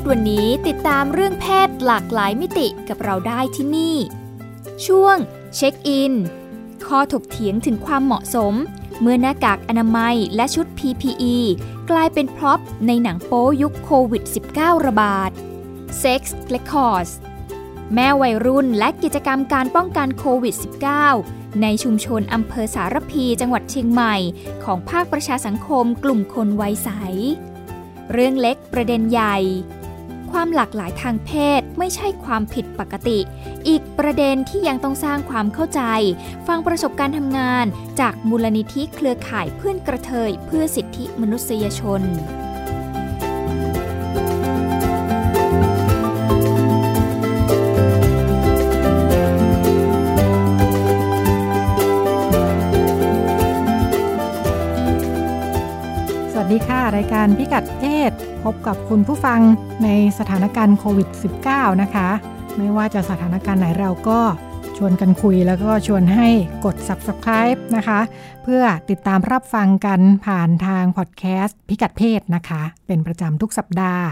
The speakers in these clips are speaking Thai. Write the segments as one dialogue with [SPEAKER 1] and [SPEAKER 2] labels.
[SPEAKER 1] ศวันนี้ติดตามเรื่องเพศหลากหลายมิติกับเราได้ที่นี่ ช่วงเช็คอิน ข้อถกเถียงถึงความเหมาะสม เมื่อหน้ากากอนามัยและชุด PPE กลายเป็นพร็อพในหนังโป๊ยุคโควิด -19 ระบาด Sex Records แม่วัยรุ่นและกิจกรรมการป้องกันโควิด -19 ในชุมชนอำเภอสารพีจังหวัดเชียงใหม่ ของภาคประชาสังคมกลุ่มคนวัยใส เรื่องเล็กประเด็นใหญ่ ความหลากหลายทางเพศไม่ใช่ความผิดปกติ อีกประเด็นที่ยังต้องสร้างความเข้าใจ ฟังประสบการณ์ทำงาน จากมูลนิธิเครือข่ายเพื่อนกระเทยเพื่อสิทธิมนุษยชน
[SPEAKER 2] ดีค่ะ รายการพิกัดเพศ พบกับคุณผู้ฟังในสถานการณ์โควิด -19 นะคะ ไม่ว่าจะสถานการณ์ไหนเราก็ชวนกันคุยแล้วก็ชวนให้กด subscribe นะคะ เพื่อติดตามรับฟังกันผ่านทางพอดแคสต์พิกัดเพศนะคะ เป็นประจำทุกสัปดาห์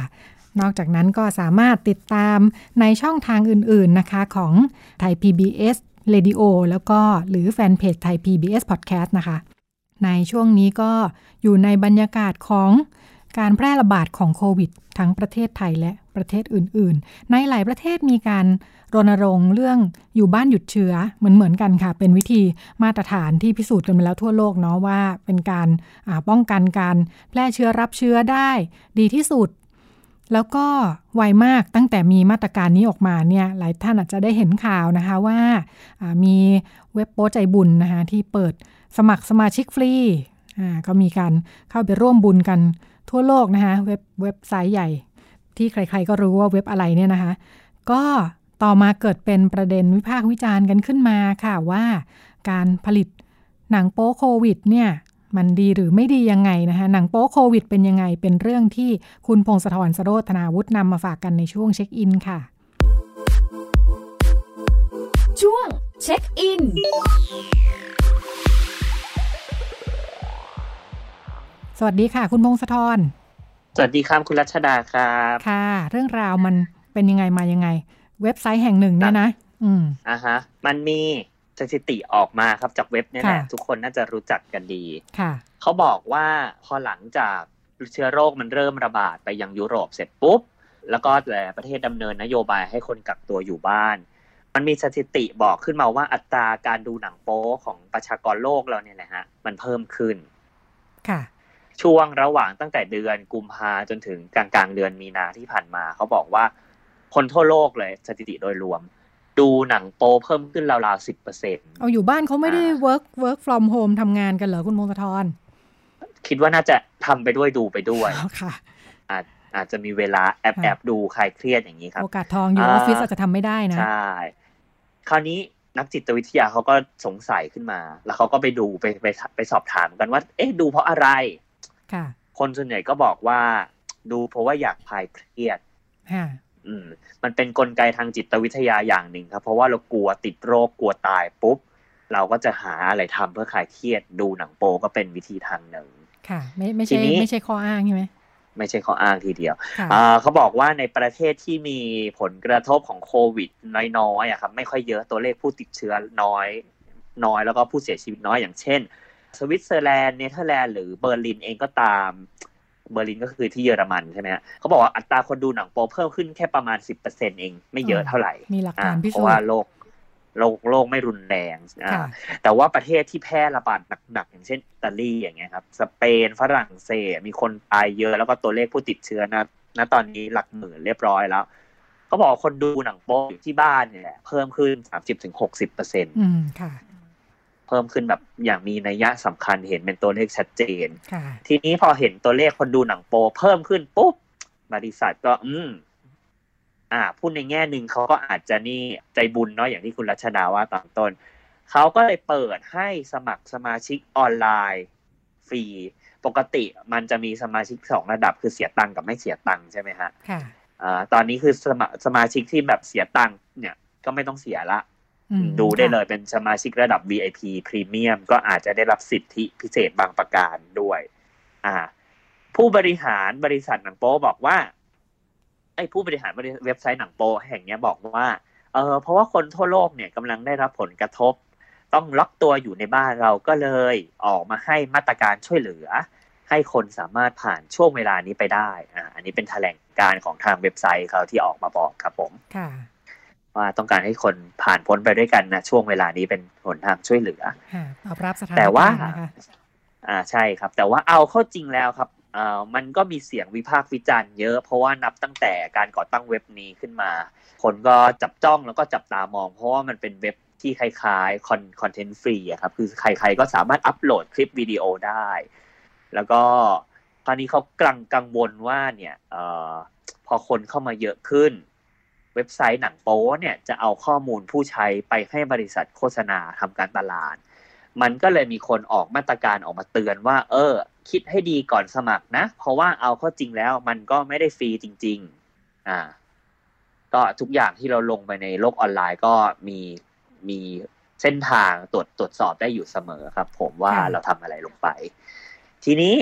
[SPEAKER 2] นอกจากนั้นก็สามารถติดตามในช่องทางอื่นๆนะคะของไทย PBS Radio แล้วก็หรือแฟนเพจไทย PBS Podcast นะคะ ในช่วงนี้ก็อยู่ในบรรยากาศของการแพร่ระบาดของโควิด ทั้งประเทศไทยและประเทศอื่น ๆ ในหลายประเทศมีการรณรงค์เรื่องอยู่บ้านหยุดเชื้อเหมือนเหมือนกันค่ะ เป็นวิธีมาตรฐานที่พิสูจน์กันมาแล้วทั่วโลกเนาะว่าเป็นการป้องกันการแพร่เชื้อรับเชื้อได้ดีที่สุด แล้วก็ไวมากตั้งแต่มีมาตรการนี้ออกมาเนี่ยหลายท่านอาจจะได้เห็นข่าวนะคะว่ามีเว็บโป๊ใจบุญนะคะที่เปิด สมัครสมาชิกฟรีอ่าก็มีการเข้าไปร่วมบุญกันทั่วโลกนะคะเว็บเว็บไซต์ใหญ่ ที่ใครๆก็รู้ว่าเว็บอะไรเนี่ยนะคะ ก็ต่อมาเกิดเป็นประเด็นวิพากษ์วิจารณ์กันขึ้นมาค่ะว่าการผลิตหนังโป๊โควิดเนี่ยมันดีหรือไม่ดียังไงนะคะหนังโป๊โควิดเป็นยังไง เป็นเรื่องที่คุณพงศธรสโรธนาวุฒินำมาฝากกันในช่วงเช็คอินค่ะ
[SPEAKER 1] ช่วงเช็คอิน
[SPEAKER 2] สวัสดีค่ะ คุณพงศธร
[SPEAKER 3] สวัสดีครับคุณรัชดาครับ
[SPEAKER 2] ค่ะ เรื่องราวมันเป็นยังไงมายังไง เว็บไซต์แห่งหนึ่งเนี่ยนะ อืม
[SPEAKER 3] อ่าฮะ มันมีสถิติออกมาครับจากเว็บเนี่ยแหละ
[SPEAKER 2] ค่ะ
[SPEAKER 3] ทุกคนน่าจะรู้จักกันดี
[SPEAKER 2] ค่ะ
[SPEAKER 3] เขาบอกว่าพอหลังจากเชื้อโรคมันเริ่มระบาดไปยังยุโรปเสร็จปุ๊บ แล้วก็หลายประเทศดำเนินนโยบายให้คนกักตัวอยู่บ้าน มันมีสถิติบอกขึ้นมาว่าอัตราการดูหนังโป๊ของประชากรโลกเราเนี่ยแหละฮะ มันเพิ่มขึ้น
[SPEAKER 2] ค่ะ
[SPEAKER 3] ช่วงระหว่างตั้งแต่เดือนกุมภาจนถึงกลางกลางๆเดือนมีนาที่ผ่านมา เขาบอกว่า คนทั่วโลกเลยสถิติโดยรวม ดูหนังโปเพิ่มขึ้นราวๆสิบเปอร์เซ็น
[SPEAKER 2] เอาอยู่บ้านเขาไม่ได้ work work from home ทำงานกันเหรอคุณพงศธร
[SPEAKER 3] คิดว่าน่าจะทำไปด้วยดูไปด้วย
[SPEAKER 2] อ๋อค่ะ
[SPEAKER 3] อาจอาจจะมีเวลาแอบแอบดูคลายเครียดอย่างนี้ครับ
[SPEAKER 2] โอกาสทองอยู่อ
[SPEAKER 3] อ่า
[SPEAKER 2] อฟฟิศอาจจะทำไม่ได้นะ
[SPEAKER 3] ใช่ คราวนี้นักจิตวิทยาเขาก็สงสัยขึ้นมา แล้วเขาก็ไปดูไปไปไปสอบถามกันว่า เอ๊ะดูเพราะอะไร
[SPEAKER 2] ค่ะ
[SPEAKER 3] คนส่วนใหญ่ก็บอกว่า ดูเพราะว่าอยากคลายเครียด
[SPEAKER 2] ค่ะ
[SPEAKER 3] อืม มันเป็นนกลไกทางจิตวิทยาอย่างหนึ่งครับ เพราะว่าเรากลัวติดโรคกลัวตายปุ๊บเราก็จะหาอะไรทำเพื่อคลายเครียดดูหนังโป๊ก็เป็นวิธีทางหนึ่ง
[SPEAKER 2] ค่ะ ไม่ไม่
[SPEAKER 3] ที
[SPEAKER 2] ใช่
[SPEAKER 3] นี้
[SPEAKER 2] ไม่ใช่ข้ออ้างใช่ไหม
[SPEAKER 3] ไม่ใช่ข้ออ้างทีเดียว
[SPEAKER 2] ค่ะ
[SPEAKER 3] อ่าเขาบอกว่าในประเทศที่มีผลกระทบของโควิด น้อยๆอะครับ ไม่ค่อยเยอะตัวเลขผู้ติดเชื้อน้อย น้อยแล้วก็ผู้เสียชีวิตน้อยอย่างเช่น สวิตเซอร์แลนด์เนเธอร์แลนด์หรือเบอร์ลินเองก็ตามเบอร์ลินก็คือที่เยอรมันใช่ไหมฮะเขาบอกว่าอัตราคนดูหนังโป๊เพิ่มขึ้นแค่ประมาณ10%เองไม่เยอะเท่าไหร่
[SPEAKER 2] มีหลัก
[SPEAKER 3] อ่า
[SPEAKER 2] ฐานพิ
[SPEAKER 3] เพ
[SPEAKER 2] สู
[SPEAKER 3] ราะ
[SPEAKER 2] จ
[SPEAKER 3] ว่า
[SPEAKER 2] น์
[SPEAKER 3] โรคโรคโรคไม่รุนแรงอ่า
[SPEAKER 2] ค่ะ
[SPEAKER 3] แต่ว่าประเทศที่แพร่ระบาดหนักๆอย่างเช่นอิตาลีอย่างเงี้ยครับ สเปนฝรั่งเศสมีคนตายเยอะแล้วก็ตัวเลขผู้ติดเชื้อนะณตอนนี้หลักหมื่นเรียบร้อยแล้วเขาบอกว่าคนดูหนังโป๊อยู่ที่บ้านเนี่ยแหละเพิ่มขึ้น30-60%เปอร์เซ็นต์
[SPEAKER 2] อืมค่ะ
[SPEAKER 3] เพิ่มขึ้นแบบอย่างมีนัยยะสำคัญเห็นเป็นตัวเลขชัดเจน
[SPEAKER 2] ค่ะ
[SPEAKER 3] ทีนี้พอเห็นตัวเลขคนดูหนังโปเพิ่มขึ้นปุ๊บบริษัทก็ อืม อ่า พูดในแง่หนึ่งเขาก็อาจจะนี่ใจบุญเนาะอย่างที่คุณรัชดาว่าตอนต้น เขาก็เลยเปิดให้สมัครสมาชิกออนไลน์ฟรี ปกติมันจะมีสมาชิกสองระดับคือเสียตังค์กับไม่เสียตังค์ใช่ไหมฮะ
[SPEAKER 2] ค่ะ
[SPEAKER 3] อ่าตอนนี้คือสมาสมาชิกที่แบบเสียตังค์เนี่ย ก็ไม่ต้องเสียละ
[SPEAKER 2] อืม
[SPEAKER 3] ดูได้
[SPEAKER 2] ค่ะ
[SPEAKER 3] เลยเป็นสมาชิกระดับ VIP พรีเมียมก็อาจจะได้รับสิทธิพิเศษบางประการด้วย อ่า ผู้บริหารบริษัทหนังโป๊บอกว่า ไอ้ผู้บริหารบริเว็บไซต์หนังโป๊แห่งเนี้ยบอกว่า เออเพราะว่าคนทั่วโลกเนี่ยกำลังได้รับผลกระทบ ต้องล็อกตัวอยู่ในบ้านเราก็เลยออกมาให้มาตรการช่วยเหลือ ให้คนสามารถผ่านช่วงเวลานี้ไปได้ อ่า อันนี้เป็นแถลงการของทางเว็บไซต์เขาที่ออกมาบอกครับผม
[SPEAKER 2] ค่ะ
[SPEAKER 3] ว่าต้องการให้คนผ่านพ้นไปด้วยกันนะช่วงเวลานี้เป็นหนทางช่วยเหลือ
[SPEAKER 2] ค่ะตอบรับสถาน
[SPEAKER 3] แต่ว่า
[SPEAKER 2] การณ์นะคะ
[SPEAKER 3] อ่าใช่ครับ แต่ว่าเอาเข้าจริงแล้วครับอ่ามันก็มีเสียงวิพากษ์วิจารณ์เยอะ เพราะว่านับตั้งแต่การก่อตั้งเว็บนี้ขึ้นมา คนก็จับจ้องแล้วก็จับตามอง เพราะว่ามันเป็นเว็บที่คล้ายๆคอน content ฟรีอะครับ คือใครๆก็สามารถอัปโหลดคลิปวิดีโอได้ แล้วก็ตอนนี้เขากำลังกังวลว่าเนี่ยเอ่อพอคนเข้ามาเยอะขึ้น เว็บไซต์หนังโป๊เนี่ยจะเอาข้อมูลผู้ใช้ไปให้บริษัทโฆษณาทำการตลาด มันก็เลยมีคนออกมาตรการออกมาเตือนว่า เออ คิดให้ดีก่อนสมัครนะ เพราะว่าเอาเข้าจริงแล้วมันก็ไม่ได้ฟรีจริง ๆ อ่า ก็ทุกอย่างที่เราลงไปในโลกออนไลน์ก็มีมีเส้นทางตรวจตรวจสอบได้อยู่เสมอครับ ผมว่าเราทำอะไรลงไป ทีนี้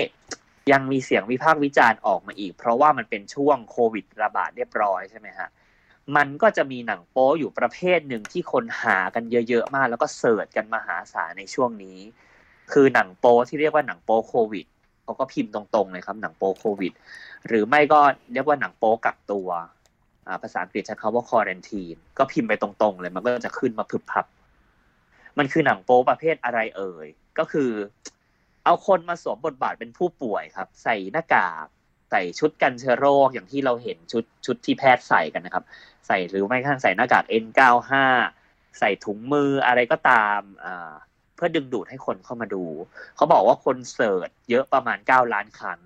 [SPEAKER 3] ยังมีเสียงวิพากษ์วิจารณ์ออกมาอีก เพราะว่ามันเป็นช่วงโควิดระบาดเรียบร้อยใช่ไหมฮะ มันก็จะมีหนังโป๊อยู่ประเภทหนึ่งที่คนหากันเยอะ ๆ มาก แล้วก็เสิร์ชกันมหาศาลในช่วงนี้ คือหนังโป๊ที่เรียกว่าหนังโป๊โควิดเขาก็พิมพ์ตรงๆเลยครับหนังโป๊โควิด หรือไม่ก็เรียกว่าหนังโป๊กักตัวอ่าภาษาอังกฤษใช้คำว่า quarantine ก็พิมพ์ไปตรงๆเลยมันก็จะขึ้นมาพึบพับ มันคือหนังโป๊ประเภทอะไรเอ่ย ก็คือ เอาคนมาสวมบทบาทเป็นผู้ป่วยครับ ใส่หน้ากาก ใส่ชุดกันเชื้อโรคอย่างที่เราเห็นชุดชุดที่แพทย์ใส่กันนะครับ ใส่หรือไม่กระทั่งใส่หน้ากาก N95 ใส่ถุงมืออะไรก็ตามอ่าเพื่อดึงดูดให้คนเข้ามาดู เขาบอกว่าคนเสิร์ชเยอะประมาณ 9 ล้านครั้ง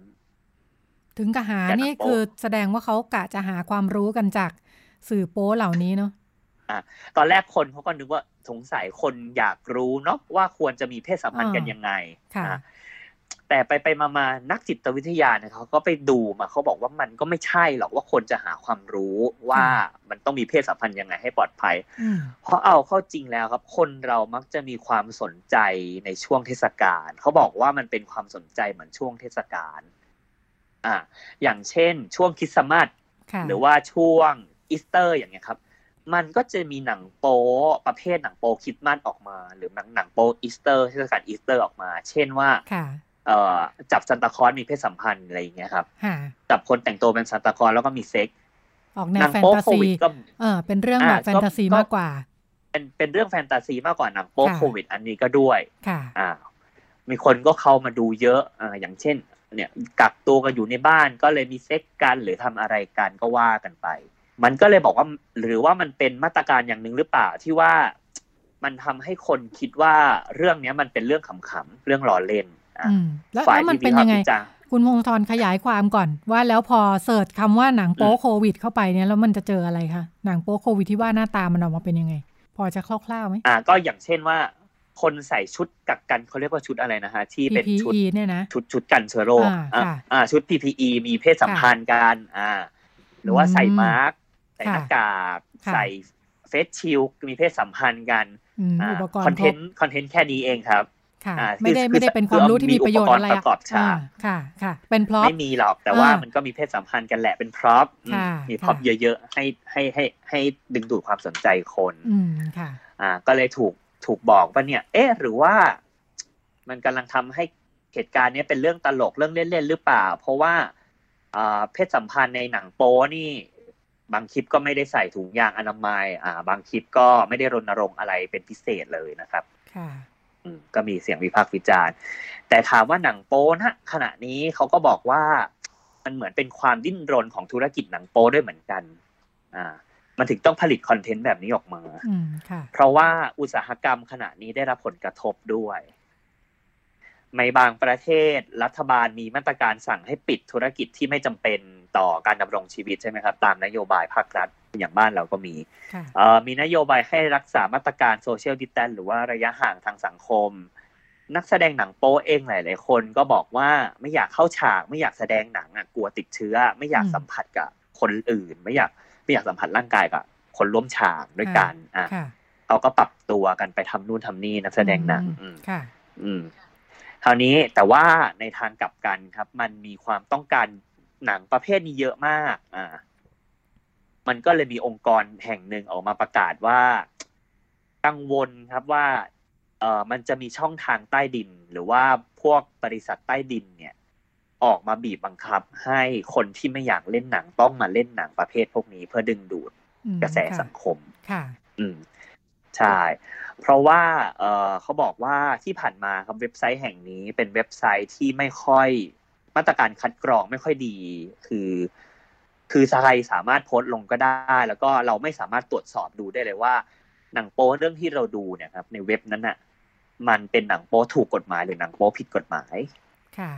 [SPEAKER 2] ถึงกับหา
[SPEAKER 3] จากหนัง
[SPEAKER 2] นี่
[SPEAKER 3] โป๊
[SPEAKER 2] คือแสดงว่าเขากะจะหาความรู้กันจากสื่อโป๊เหล่านี้เนาะ
[SPEAKER 3] ตอนแรกคนเขาก็นึกว่าสงสัยคนอยากรู้เนาะว่าควรจะมีเพศสัมพันธ์กัน
[SPEAKER 2] อ่ายั
[SPEAKER 3] ยังไง
[SPEAKER 2] ค่ะ
[SPEAKER 3] อะ แต่ไปไปมามานักจิตวิทยาเนี่ยเขาก็ไปดูมาเขาบอกว่ามันก็ไม่ใช่หรอกว่าคนจะหาความรู้ว่ามันต้องมีเพศสัมพันธ์ยังไงให้ปลอดภัย
[SPEAKER 2] อืม
[SPEAKER 3] เพราะเอาเข้าจริงแล้วครับ คนเรามักจะมีความสนใจในช่วงเทศกาลเขาบอกว่ามันเป็นความสนใจเหมือนช่วงเทศกาลอ่าอย่างเช่น ช่วงคริสต์มาส
[SPEAKER 2] ค่ะ
[SPEAKER 3] หรือว่าช่วงอีสเตอร์ อย่างเงี้ยครับ มันก็จะมีหนังโป๊ประเภทหนังโป๊คริสต์มาสออกมา หรือหนังหนังโป๊อีสเตอร์เทศกาลอีสเตอร์ออกมา เช่นว่า
[SPEAKER 2] ค่ะ
[SPEAKER 3] เอ่อจับซันตาคลอสมีเพศสัมพันธ์อะไรอย่างเงี้ยครับ
[SPEAKER 2] ค่ะ
[SPEAKER 3] จับคนแต่งตัวเป็นซันตาคลอสแล้วก็มีเซ็กส์
[SPEAKER 2] ออกแน
[SPEAKER 3] หนั
[SPEAKER 2] วแฟน
[SPEAKER 3] โป๊
[SPEAKER 2] ตา
[SPEAKER 3] โค
[SPEAKER 2] ซี
[SPEAKER 3] วิดก็
[SPEAKER 2] เออเป็นเรื่องแบบ
[SPEAKER 3] อ่า
[SPEAKER 2] แฟนตาซี
[SPEAKER 3] ก็
[SPEAKER 2] มากกว่า
[SPEAKER 3] เป็นเป็นเรื่องแฟนตาซีมากกว่าหนังโป๊
[SPEAKER 2] ค่ะ
[SPEAKER 3] โควิด อันนี้ก็ด้วย
[SPEAKER 2] ค่ะ
[SPEAKER 3] อ่ามีคนก็เข้ามาดูเยอะอ่าอย่างเช่น เนี่ยกักตัวกันอยู่ในบ้านก็เลยมีเซ็กกันหรือทำอะไรกันก็ว่ากันไป มันก็เลยบอกว่าหรือว่ามันเป็นมาตรการอย่างหนึ่งหรือเปล่าที่ว่ามันทำให้คนคิดว่าเรื่องเนี้ยมันเป็นเรื่องขำๆเรื่องล้อเล่นอะ
[SPEAKER 2] อืม แล้ว
[SPEAKER 3] ฝ่าย
[SPEAKER 2] แล้วมัน
[SPEAKER 3] ที่
[SPEAKER 2] เป็น
[SPEAKER 3] วิพาก
[SPEAKER 2] ยัง
[SPEAKER 3] ษ์
[SPEAKER 2] ไง
[SPEAKER 3] วิจารณ์
[SPEAKER 2] คุณพงศธรขยายความก่อน ว่าแล้วพอเสิร์ชคำว่าหนังโป๊
[SPEAKER 3] อืม
[SPEAKER 2] โควิด เข้าไปเนี่ยแล้วมันจะเจออะไรคะหนังโป๊โควิดที่ว่าหน้าตามันออกมาเป็นยังไง พอจะคร่าวๆไหม
[SPEAKER 3] อ่า ก็อย่างเช่นว่า คนใส่ชุดกักกันเขาเรียกว่าชุดอะไรนะฮะที่เป็นชุด
[SPEAKER 2] PPE เนี่ยนะ
[SPEAKER 3] ชุดชุดกันเชื้อโรค
[SPEAKER 2] อ่า
[SPEAKER 3] อะ
[SPEAKER 2] ค่ะ
[SPEAKER 3] อ่าชุด PPE มีเพศสัมพันธ์กันอ่า หรือว่าใส่
[SPEAKER 2] อืม
[SPEAKER 3] มาร์กใส่
[SPEAKER 2] ค่ะ
[SPEAKER 3] หน้ากาก
[SPEAKER 2] ค่ะ
[SPEAKER 3] ใส่เฟสชิลมีเพศสัมพันธ์กัน
[SPEAKER 2] อืม
[SPEAKER 3] อ่า
[SPEAKER 2] อุปกร
[SPEAKER 3] คอน
[SPEAKER 2] ณ์
[SPEAKER 3] เท
[SPEAKER 2] ครบ
[SPEAKER 3] นต์คอนเทนต์แค่นี้เองครับ
[SPEAKER 2] ค่ะ
[SPEAKER 3] อ่า
[SPEAKER 2] ไม่ได้
[SPEAKER 3] คือ
[SPEAKER 2] ไม่ได้เป็นความรู้ที่มีประโยชน์อะไร
[SPEAKER 3] มีอุปกรณ์ประกอบฉาก
[SPEAKER 2] อ่ค่ะค่ะ เป็นพล็อป
[SPEAKER 3] ไม่มีหรอกแต่ว่า
[SPEAKER 2] อ่ามั
[SPEAKER 3] มันก็มีเพศสัมพันธ์กันแหละเป็นพร็อพ
[SPEAKER 2] ค่ะ
[SPEAKER 3] มีพร็อพ
[SPEAKER 2] ค่ะ
[SPEAKER 3] เยอะๆให้ให้ให้ให้ดึงดูดความสนใจคน
[SPEAKER 2] อืมค่ะ
[SPEAKER 3] อ่า ก็เลยถูกถูกบอกว่าเนี่ย เอ๊ะหรือว่า มันกำลังทำให้เหตุการณ์เนี้ยเป็นเรื่องตลกเรื่องเล่นๆหรือเปล่า เพราะว่าอ่าเพศสัมพันธ์ในหนังโป๊นี่ บางคลิปก็ไม่ได้ใส่ถุงยางอนามัย อ่า บางคลิปก็ไม่ได้รณรงค์อะไรเป็นพิเศษเลยนะครับ
[SPEAKER 2] ค่ะ
[SPEAKER 3] อืม ก็มีเสียงวิพากษ์วิจารณ์ แต่ถามว่าหนังโป๊นะขณะนี้เขาก็บอกว่ามันเหมือนเป็นความดิ้นรนของธุรกิจหนังโป๊ด้วยเหมือนกัน อ่า มันถึงต้องผลิตคอนเทนต์แบบนี้ออกมา
[SPEAKER 2] อืมค่ะ
[SPEAKER 3] เพราะว่าอุตสาหกรรมขณะนี้ได้รับผลกระทบด้วย ในบางประเทศรัฐบาลมีมาตรการสั่งให้ปิดธุรกิจที่ไม่จำเป็นต่อการดำรงชีวิตใช่ไหมครับ ตามนโยบายภาครัฐอย่างบ้านเราก็มี มีนโยบายให้รักษามาตรการโซเชียลดิสแตนหรือว่าระยะห่างทางสังคม นักแสดงหนังโป๊เองหลาย ๆ คนก็บอกว่าไม่อยากเข้าฉาก ไม่อยากแสดงหนังอะกลัวติดเชื้อ ไม่อยากสัมผัสกับคนอื่น ไม่อยากไม่อยากสัมผัสร่างกายกับคนร่วมฉากด้วยกันอะเขาก็ปรับตัวกันไปทำนู่นทำนี่นักแสดงหนังอืมอืม คราวนี้แต่ว่าในทางกลับกันครับ มันมีความต้องการหนังประเภทนี้เยอะมากอ่ามันก็เลยมีองค์กรแห่งหนึ่งออกมาประกาศว่า กังวลครับว่าเออมันจะมีช่องทางใต้ดิน หรือว่าพวกบริษัทใต้ดินเนี่ย ออกมาบีบบังคับ ให้คนที่ไม่อยากเล่นหนังต้องมาเล่นหนังประเภทพวกนี้เพื่อดึงดูดกระแสสังคม
[SPEAKER 2] ค่ะ
[SPEAKER 3] อืม ใช่ เพราะว่าเออเขาบอกว่าที่ผ่านมาครับเว็บไซต์แห่งนี้เป็นเว็บไซต์ที่ไม่ค่อยมาตรการคัดกรองไม่ค่อยดี คือ คือใครสามารถโพสต์ลงก็ได้ แล้วก็เราไม่สามารถตรวจสอบดูได้เลยว่า หนังโป๊เรื่องที่เราดูเนี่ยครับ ในเว็บนั้นน่ะมันเป็นหนังโป๊ถูกกฎหมายหรือหนังโป๊ผิดกฎหมาย
[SPEAKER 2] ค่ะ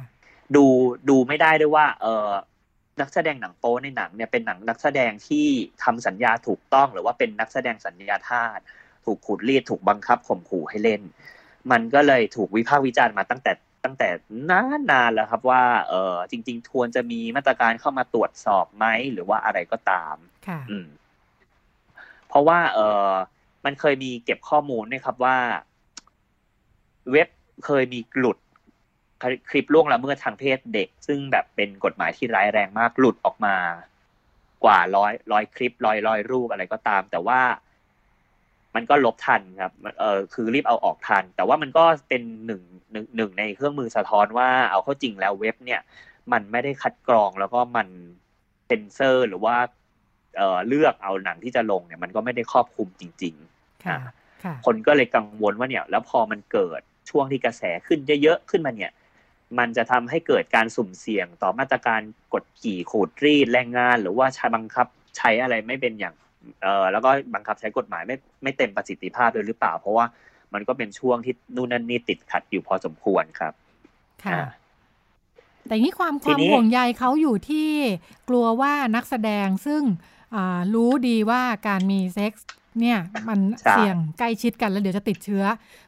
[SPEAKER 3] ดูดูไม่ได้ด้วยว่า เออนักแสดงหนังโป๊ในหนังเนี่ยเป็นหนังนักแสดงที่ทำสัญญาถูกต้องหรือว่าเป็นนักแสดงสัญญาทาส ถูกขูดรีดถูกบังคับข่มขู่ให้เล่น มันก็เลยถูกวิพากษ์วิจารณ์มาตั้งแต่ตั้งแต่นานนานแล้วครับว่าเออจริง ๆ ควรจะมีมาตรการเข้ามาตรวจสอบไหมหรือว่าอะไรก็ตาม
[SPEAKER 2] ค่ะ
[SPEAKER 3] อืมเพราะว่า เออมันเคยมีเก็บข้อมูลนะครับว่า เว็บเคยมีหลุดคลิปล่วงละเมิดทางเพศเด็ก ซึ่งแบบเป็นกฎหมายที่ร้ายแรงมากหลุดออกมากว่าร้อยร้อยคลิปร้อยร้อยรูปอะไรก็ตาม แต่ว่า มันก็ลบทันครับเออคือรีบเอาออกทัน แต่ว่ามันก็เป็นหนึ่งหนึ่งหนึ่งในเครื่องมือสะท้อนว่าเอาเข้าจริงแล้วเว็บเนี่ย มันไม่ได้คัดกรองแล้วก็มันเซนเซอร์หรือว่าเออเลือกเอาหนังที่จะลงเนี่ย มันก็ไม่ได้ครอบคลุมจริง
[SPEAKER 2] ๆค่ะ
[SPEAKER 3] คนก็เลยกังวลว่าเนี่ย แล้วพอมันเกิดช่วงที่กระแสขึ้นเยอะๆขึ้นมาเนี่ย มันจะทำให้เกิดการสุ่มเสี่ยงต่อมาตรการกดขี่ขูดรีดแรงงาน หรือว่าใช้บังคับ ใช้อะไรไม่เป็นอย่าง เอ่อแล้วก็บังคับใช้กฎหมายไม่ไม่เต็มประสิทธิภาพเลยหรือเปล่า เพราะว่ามันก็เป็นช่วงที่นู่นนั่นนี่ติดขัดอยู่พอสมควรครับ
[SPEAKER 2] ค่ะ แต่นี้ความความห่วงใยเขาอยู่ที่กลัวว่านักแสดงซึ่งรู้ดีว่าการมีเซ็กส์เนี่ย มันเสี่ยงใกล้ชิดกันแล้วเดี๋ยวจะติดเชื้อ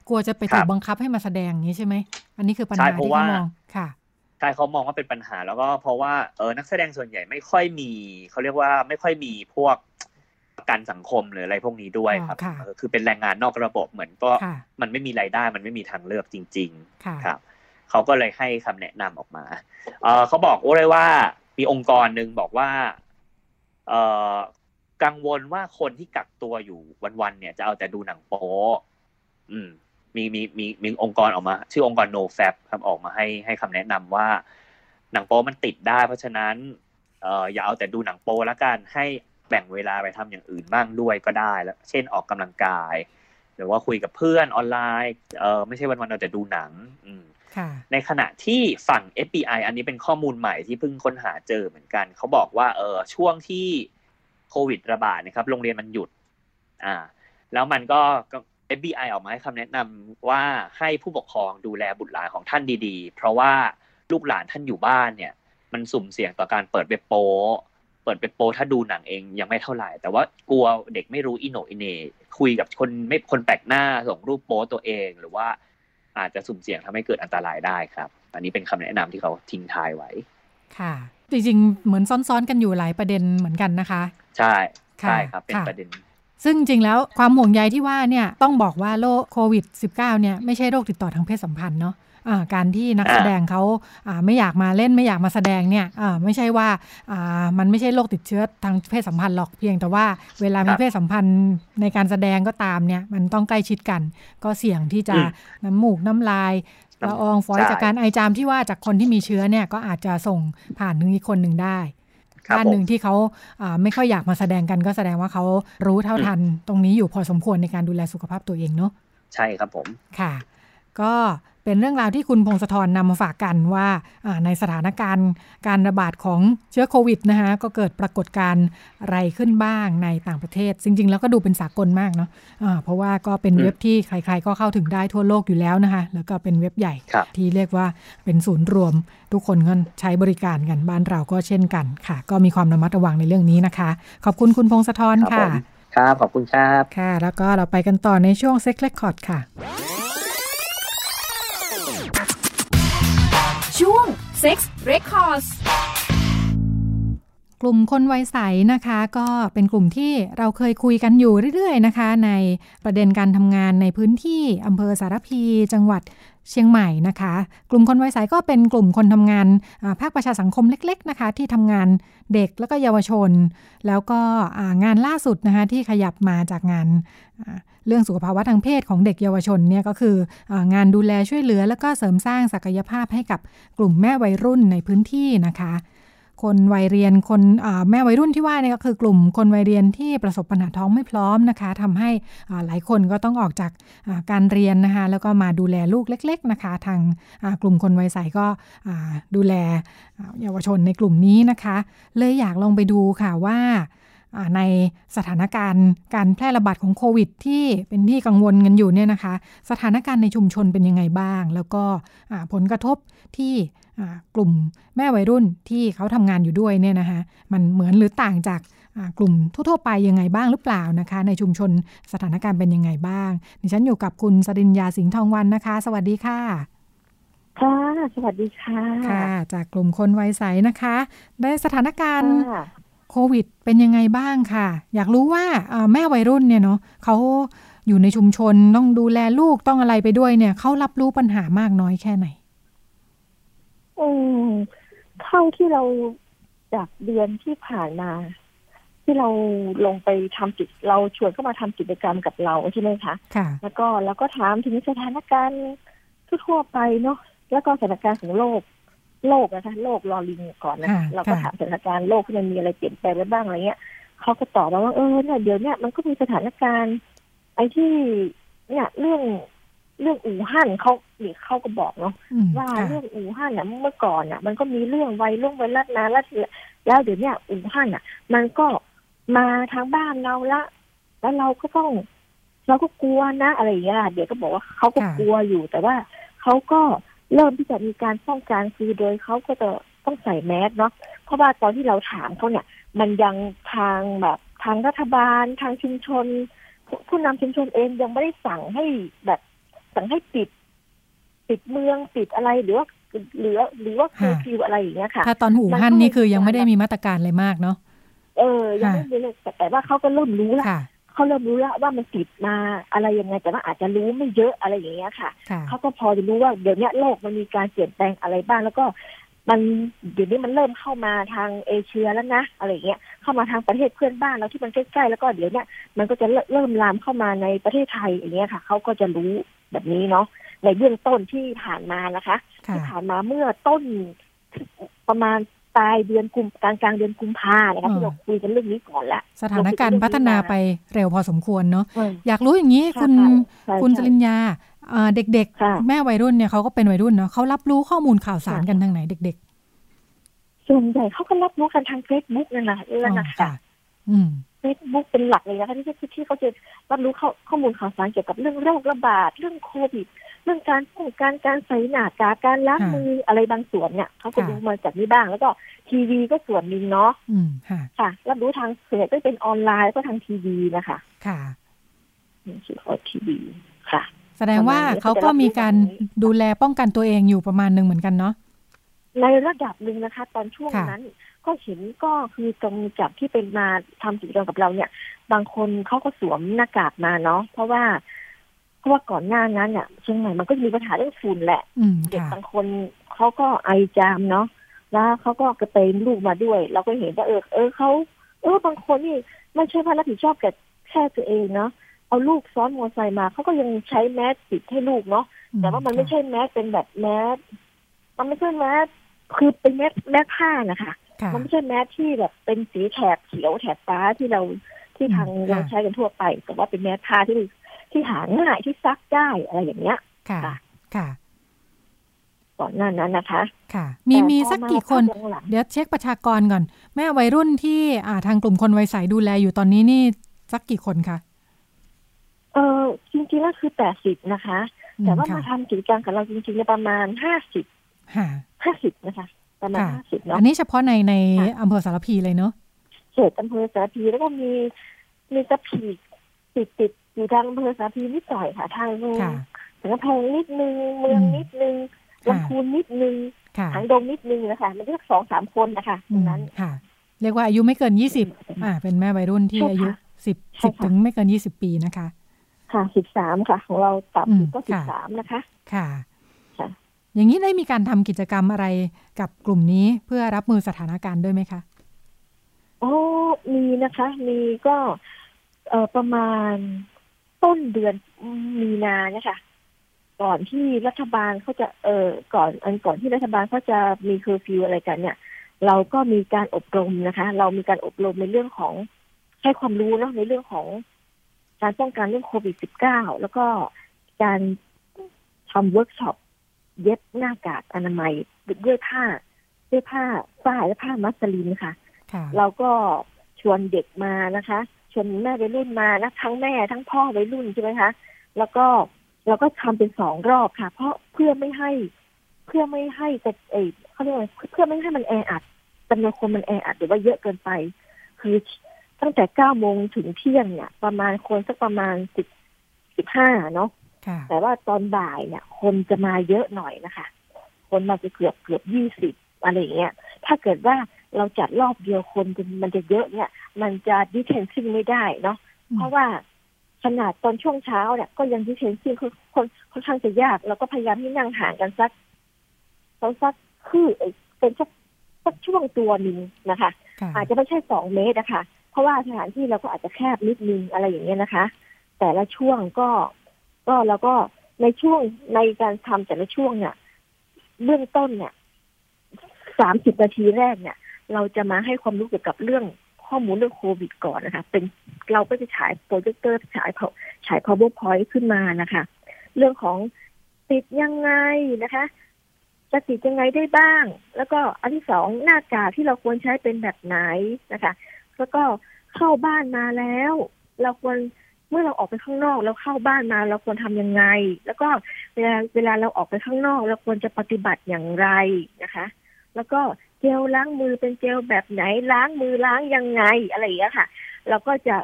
[SPEAKER 2] กลัวจะไปถูกบังคับให้มาแสดงอย่างนี้ใช่ไหม อันนี้คือปัญหาที่เขามองค่ะ
[SPEAKER 3] ใช่เขามองว่าเป็นปัญหาแล้วก็เพราะว่าเออนักแสดงส่วนใหญ่ไม่ค่อยมีเขาเรียกว่าไม่ค่อยมีพวก ประกันสังคมหรืออะไรพวกนี้ด้วยครับคือเป็นแรงงานนอกระบบเหมือนก็มันไม่มีรายได้มันไม่มีทางเลือกจริง ๆ ครับเขาก็เลยให้คำแนะนำออกมาเอเขาบอกโอ้เลยว่ามีองค์กรหนึ่งบอกว่าเออกังวลว่าคนที่กักตัวอยู่วันๆเนี่ย จะเอาแต่ดูหนังโป๊อืม มีมีมีมีองค์กรออกมา ชื่อองค์กร NoFap ครับออกมาให้ให้คำแนะนำว่า หนังโป๊มันติดได้ เพราะฉะนั้นเอออย่าเอาแต่ดูหนังโป๊ละกันให้ แบ่งเวลาไปทำอย่างอื่นบ้างด้วยก็ได้แล้วเช่นออกกำลังกาย หรือว่าคุยกับเพื่อนออนไลน์เออไม่ใช่วันๆเราจะดูหนัง อืมในขณะที่ฝั่ง FBI อันนี้เป็นข้อมูลใหม่ที่เพิ่งค้นหาเจอเหมือนกัน เขาบอกว่าเออช่วงที่โควิดระบาดนะครับ โรงเรียนมันหยุด อ่า แล้วมันก็ FBI ออกมาให้คำแนะนำว่าให้ผู้ปกครองดูแลบุตรหลานของท่านดีๆ เพราะว่าลูกหลานท่านอยู่บ้านเนี่ย มันสุ่มเสี่ยงต่อการเปิดเว็บโป เปิดเป็นโปถ้าดูหนังเองยังไม่เท่าไหร่ แต่ว่ากลัวเด็กไม่รู้อิโนอินเนคุยกับคนไม่คนแปลกหน้าส่งรูปโปตัวเอง หรือว่าอาจจะสุ่มเสี่ยงทำให้เกิดอันตรายได้ครับ อันนี้เป็นคำแนะนำที่เขาทิ้งท้ายไว้
[SPEAKER 2] ค่ะ จริงๆ เหมือนซ้อนๆกันอยู่หลายประเด็นเหมือนกันนะคะ
[SPEAKER 3] ใช่ใช่ครับเป็นประเด็น
[SPEAKER 2] ซึ่งจริงแล้วความห่วงใยที่ว่าเนี่ยต้องบอกว่าโรคโควิด -19 เนี่ยไม่ใช่โรคติดต่อทางเพศสัมพันธ์เนาะ การที่นักแสดงเขาไม่อยากมาเล่นไม่อยากมาแสดงเนี่ยไม่ใช่ว่ามันไม่ใช่โรคติดเชื้อทางเพศสัมพันธ์หรอกเพียงแต่ว่าเวลามีเพศสัมพันธ์ในการแสดงก็ตามเนี่ยมันต้องใกล้ชิดกัน ก็เสี่ยงที่จะน้ำมูกน้ำลายละอองฝอยจากการไอจามที่ว่าจากคนที่มีเชื้อเนี่ยก็อาจจะส่งผ่านถึงอีกคนหนึ่งได้ด้านหนึ่งที่เขาไม่ค่อยอยากมาแสดงกันก็แสดงว่าเขารู้เท่าทันตรงนี้อยู่พอสมควรในการดูแลสุขภาพตัวเองเนาะ
[SPEAKER 3] ใช่ครับผม
[SPEAKER 2] ค่ะ ก็ เป็นเรื่องราวที่คุณพงศธรนำมาฝากกันว่าในสถานการณ์การระบาดของเชื้อโควิดนะคะก็เกิดปรากฏการณ์อะไรขึ้นบ้างในต่างประเทศ จริง ๆ แล้วก็ดูเป็นสากลมากเนาะะเพราะว่าก็เป็นเว็บที่ใคร ๆ ก็เข้าถึงได้ทั่วโลกอยู่แล้วนะคะ แล้วก็เป็นเว็บใหญ่ที่เรียกว่าเป็นศูนย์รวม ทุกคนก็ใช้บริการกันบ้านเราก็เช่นกันค่ะ ก็มีความระมัดระวังในเรื่องนี้นะคะ ขอบคุณคุณพงศธรค่ะ
[SPEAKER 3] ครับขอบคุณครับ
[SPEAKER 2] ค่ะ แล้วก็เราไปกันต่อในช่วงเซ็กเลคคอร์ดค่ะ
[SPEAKER 1] Sex Records
[SPEAKER 2] กลุ่มคนวัยใสนะคะ ก็เป็นกลุ่มที่เราเคยคุยกันอยู่เรื่อยๆนะคะ ในประเด็นการทำงานในพื้นที่อำเภอสารพี จังหวัดเชียงใหม่นะคะ กลุ่มคนวัยใสก็เป็นกลุ่มคนทำงานภาคประชาสังคมเล็ก ๆนะคะ ที่ทำงานเด็กแล้วก็เยาวชน แล้วก็งานล่าสุดนะคะที่ขยับมาจากงานเรื่องสุขภาวะทางเพศของเด็กเยาวชนเนี่ยก็คืองานดูแลช่วยเหลือ แล้วก็เสริมสร้างศักยภาพให้กับกลุ่มแม่วัยรุ่นในพื้นที่นะคะ คนวัยเรียนคนแม่วัยรุ่นที่ว่าเนี่ยก็คือกลุ่มคนวัยเรียนที่ประสบปัญหาท้องไม่พร้อมนะคะทำให้หลายคนก็ต้องออกจากการเรียนนะคะแล้วก็มาดูแลลูกเล็ก ๆนะคะ ทางกลุ่มคนวัยใสก็ดูแลเยาวชนในกลุ่มนี้นะคะ เลยอยากลองไปดูค่ะว่าในสถานการณ์การแพร่ระบาดของโควิด ที่เป็นที่กังวลกันอยู่เนี่ยนะคะ สถานการณ์ในชุมชนเป็นยังไงบ้าง แล้วก็ผลกระทบที่ กลุ่มแม่วัยรุ่นที่เขาทำงานอยู่ด้วยเนี่ยนะคะมันเหมือนหรือต่างจากกลุ่มทั่วๆไปยังไงบ้างหรือเปล่านะคะ ในชุมชนสถานการณ์เป็นยังไงบ้างดิฉันอยู่กับคุณสริญญาสิงห์ทองวันนะคะ สวัสดีค่ะ
[SPEAKER 4] ค่ะ สวัสดีค่ะ
[SPEAKER 2] ค่ะ จากกลุ่มคนวัยใสนะคะ ได้สถานการณ์โควิดเป็นยังไงบ้างค่ะ อยากรู้ว่าแม่วัยรุ่นเนี่ยเนาะเขาอยู่ในชุมชนต้องดูแลลูกต้องอะไรไปด้วยเนี่ยเขารับรู้ปัญหามากน้อยแค่ไหน
[SPEAKER 4] อืมเท่าที่เราจากเดือนที่ผ่านมา ที่เราลงไปทำกิจเราชวนเข้ามาทำกิจกรรมกับเราใช่ไหมคะ
[SPEAKER 2] ค่ะ
[SPEAKER 4] แล้วก็เราก็ถามถึงสถานการณ์ทั่วไปเนาะแล้วก็สถานการณ์ของโลกโลกนะคะโลกรอลิงก่อนนะเราก็ถามสถานการณ์โลกที่มันมีอะไรเปลี่ยนแปลงไปบ้างอะไรเงี้ยเขาก็ตอบมาว่าเออเนี่ยเดี๋ยวเนี้ยมันก็มีสถานการณ์ไอ้ที่เนี่ยเรื่อง เรื่องอู่ฮั่นเขาหรือเขาก็บอกเนาะว่าเรื่องอู่ฮั่นเนี่ยเมื่อก่อนอะมันก็มีเรื่องไวเรื่องไวรัสนะแล้วแล้วเดี๋ยวเนี้ยอู่ฮั่นอะ มันก็มาทางบ้านเราละ แล้วเราก็ต้อง เราก็กลัวนะอะไรอย่างเงี้ยเดี๋ยวก็บอกว่าเขาก็กลัวอยู่ แต่ว่าเขาก็เริ่มที่จะมีการป้องกันคือโดยเขาก็จะต้องใส่แมสเนาะเพราะว่าตอนที่เราถามเขาเนี่ย มันยังทางแบบทางรัฐบาลทางชุมชนผู้นำชุมชนเองยังไม่ได้สั่งให้แบบ สั่งให้ปิด ปิดเมืองปิดอะไรหรือว่าหรือหรือว่าเคอร์ฟิวอะไรอย่างเงี้ยค่ะ
[SPEAKER 2] ถ้าตอนหูฮั่นนี่คือยังไม่ได้มีมาตรการอะไรมากเนาะ
[SPEAKER 4] เออ ยังไม่มีเลยแต่ว่าเขาก็เริ่มรู้แล้วเขาเริ่มรู้แล้วว่ามันติดมาอะไรยังไง แต่ว่าอาจจะรู้ไม่เยอะอะไรอย่างเงี้ยค่ะเขาก็พอจะรู้ว่าเดี๋ยวนี้โลกมันมีการเปลี่ยนแปลงอะไรบ้างแล้วก็มันเดี๋ยวนี้มันเริ่มเข้ามาทางเอเชียแล้วนะอะไรเงี้ยเข้ามาทางประเทศเพื่อนบ้านแล้วที่มันใกล้ๆแล้วก็เดี๋ยวเนี้ยมันก็จะเริ่มลามเข้ามาในประเทศไทยอย่างเงี้ยค่ะเขาก็จะรู้ แบบนี้เนาะในเบื้องต้นที่ผ่านมานะคะ ที่ผ่านมาเมื่อต้นประมาณปลายเดือนกุมกลางกลางเดือนกุมภานะคะที่เราคุยกันเรื่องนี้ก่อนละ
[SPEAKER 2] สถานการณ์พัฒนาไปเร็วพอสมควรเนาะอยากรู้อย่างนี้คุณคุณจริญญาเด็กๆ แม่วัยรุ่นเนี่ยเขาก็เป็นวัยรุ่นเนาะเขารับรู้ข้อมูลข่าวสารกันทางไหนเด็ก
[SPEAKER 4] ๆ ส่วนใหญ่เขาก็รับรู้กันทางเฟซบุ๊กนั่นแหละนั่นแหละค่ะ เฟซบุ๊กเป็นหลักเลยนะคะที่ที่เขาจะรับรู้ข้อมูลข่าวสารเกี่ยวกับเรื่องโรคระบาด เรื่องโควิด เรื่องการป้องกันการใส่หน้ากากการล้างมืออะไรบางส่วนเนี่ยเขาก็ดูมาจากนี้บ้าง แล้วก็ทีวีก็ส่วนหนึ่งเนาะค่ะ รับรู้ทางเสือก็เป็นออนไลน์ก็ทางทีวีนะคะ
[SPEAKER 2] ค่ะ
[SPEAKER 4] ชื่อเขาทีวีค่ะ
[SPEAKER 2] แสดงว่าเขาก็มีการดูแลป้องกันตัวเองอยู่ประมาณหนึ่งเหมือนกันเนาะ
[SPEAKER 4] ในระดับหนึ่งนะคะ ตอนช่วงนั้น ก็เห็นก็คือตรงจากที่เป็นมาทำกิจกรรมกับเราเนี่ย บางคนเขาก็สวมหน้ากากมาเนาะเพราะว่าราะว่าก่อนหน้านั้นเนี่ยเชียงใหม่มันก็มีปัญหาเรื่องฝุ่นแหละเด็กบางคนเขาก็ไอจามเนาะแล้วเขาก็กระเตงลูกมาด้วย เราก็เห็นว่าเออเออเขาเออบางคนนี่ไม่ใช่พารับผิดชอบแก่แค่ตัวเองเนาะเอาลูกซ้อนมอเตอร์ไซค์มาเขาก็ยังใช้แมสปิดให้ลูกเนาะแต่ว่ามันไม่ใช่แมสเป็นแบบแมสมันไม่ใช่แมสคือเป็นแมสแมสผ้านะคะ มันไม่ใช่แมสที่แบบเป็นสีแถบเขียวแถบฟ้าที่เราที่ทางเราใช้กันทั่วไป แต่ว่าเป็นแมสผ้าที่ที่หาง่ายที่ซักได้อะไรอย่างเงี้ย
[SPEAKER 2] ค่ะค่ะ
[SPEAKER 4] ก่อนหน้านั้นนะคะ
[SPEAKER 2] ค่ะ มีมีสักกี่คน เดี๋ยวเช็คประชากรก่อน แม่วัยรุ่นที่อ่าทางกลุ่มคนวัยใสดูแลอยู่ตอนนี้นี่สักกี่คนคะ
[SPEAKER 4] เออจริงๆแล้วคือแปดสิบนะคะ แต่ว่ามาทำกิจกรรมกับเราจริงๆประมาณห้าสิบห้าสิบนะคะ ประมาณห้าสิบเนาะ
[SPEAKER 2] อันนี้เฉพาะในในอำเภอสารพีเลยเนาะ
[SPEAKER 4] เขตอำเภอสารพีแล้วก็มีมีกระพีติดติดอยู่ทางอำเภอสารพีนิดหน่อยค่ะทางถึงกำแพงนิดนึงเมืองนิดนึงลำพูนนิดนึงหางดงนิดนึงนะคะมันเรียกสองสามคนนะคะตรงนั้น
[SPEAKER 2] ค่ะ เรียกว่าอายุไม่เกินยี่สิบอ่า เป็นแม่วัยรุ่นที่อายุสิบสิบถึงไม่เกินยี่สิบปีนะคะ
[SPEAKER 4] ค่ะสิบสามค่ะ ของเราตับก็สิบสามนะคะ
[SPEAKER 2] ค่ะ อย่างนี้ได้มีการทำกิจกรรมอะไรกับกลุ่มนี้เพื่อรับมือสถานการณ์ด้วยไหมคะ
[SPEAKER 4] โอ้มีนะคะ มีก็เออประมาณต้นเดือนมีนาเนี่ยค่ะก่อนที่รัฐบาลเขาจะเออก่อนอันก่อนที่รัฐบาลเขาจะมีเคอร์ฟิวอะไรกันเนี่ย เราก็มีการอบรมนะคะ เรามีการอบรมในเรื่องของให้ความรู้เนาะในเรื่องของการป้องกันเรื่องโควิด -19 แล้วก็การทำเวิร์กช็อป เย็บหน้ากากอนามัยด้วยผ้าด้วยผ้าฝ้ายและผ้ามัสลินค่ะ เราก็ชวนเด็กมานะคะ ชวนแม่วัยรุ่นมานะทั้งแม่ทั้งพ่อวัยรุ่นใช่ไหมคะแล้วก็เราก็ทำเป็นสองรอบค่ะ เพราะเพื่อไม่ให้ เพื่อไม่ให้แต่เอเขาเรียกว่าเพื่อไม่ให้มันแออัดจำนวนคนมันแออัดหรือว่าเยอะเกินไป คือตั้งแต่เก้าโมงถึงเที่ยงเนี่ย ประมาณคนสักประมาณสิบสิบห้าเนาะ แต่ว่าตอนบ่ายเนี่ย คนจะมาเยอะหน่อยนะคะ คนมาจะเกือบเกือบยี่สิบอะไรเงี้ย ถ้าเกิดว่าเราจัดรอบเดียวคนมันจะเยอะเนี่ย มันจะดิเทนซิ่งไม่ได้เนาะ เพราะว่าขนาดตอนช่วงเช้าเนี่ยก็ยังดิเทนซิ่งคนค่อนข้างจะยาก เราก็พยายามที่นั่งห่างกันสักสักสักคือเป็นสักสักช่วงตัวหนึ่งนะคะ อาจจะไม่ใช่สองเมตรนะคะ เพราะว่าสถานที่เราก็อาจจะแคบนิดนึงอะไรอย่างเงี้ยนะคะ แต่ละช่วงก็ ก็แล้วก็ในช่วงในการทำแต่ละช่วงเนี่ยเบื้องต้นเนี่ยสามสิบนาทีแรกเนี่ย เราจะมาให้ความรู้เกี่ยวกับเรื่องข้อมูลเรื่องโควิดก่อนนะคะ เป็นเราก็จะฉายโปรเจคเตอร์ฉายฉาย powerpoint ขึ้นมานะคะ เรื่องของติดยังไงนะคะจะติดยังไงได้บ้าง แล้วก็อันที่สองหน้ากากที่เราควรใช้เป็นแบบไหนนะคะ แล้วก็เข้าบ้านมาแล้ว เราควร เมื่อเราออกไปข้างนอกแล้วเข้าบ้านมาเราควรทำยังไง แล้วก็เวลาเวลาเราออกไปข้างนอก เราควรจะปฏิบัติอย่างไรนะคะ แล้วก็เจลล้างมือเป็นเจลแบบไหนล้างมือล้างยังไงอะไรอย่างเงี้ยค่ะ เราก็จะ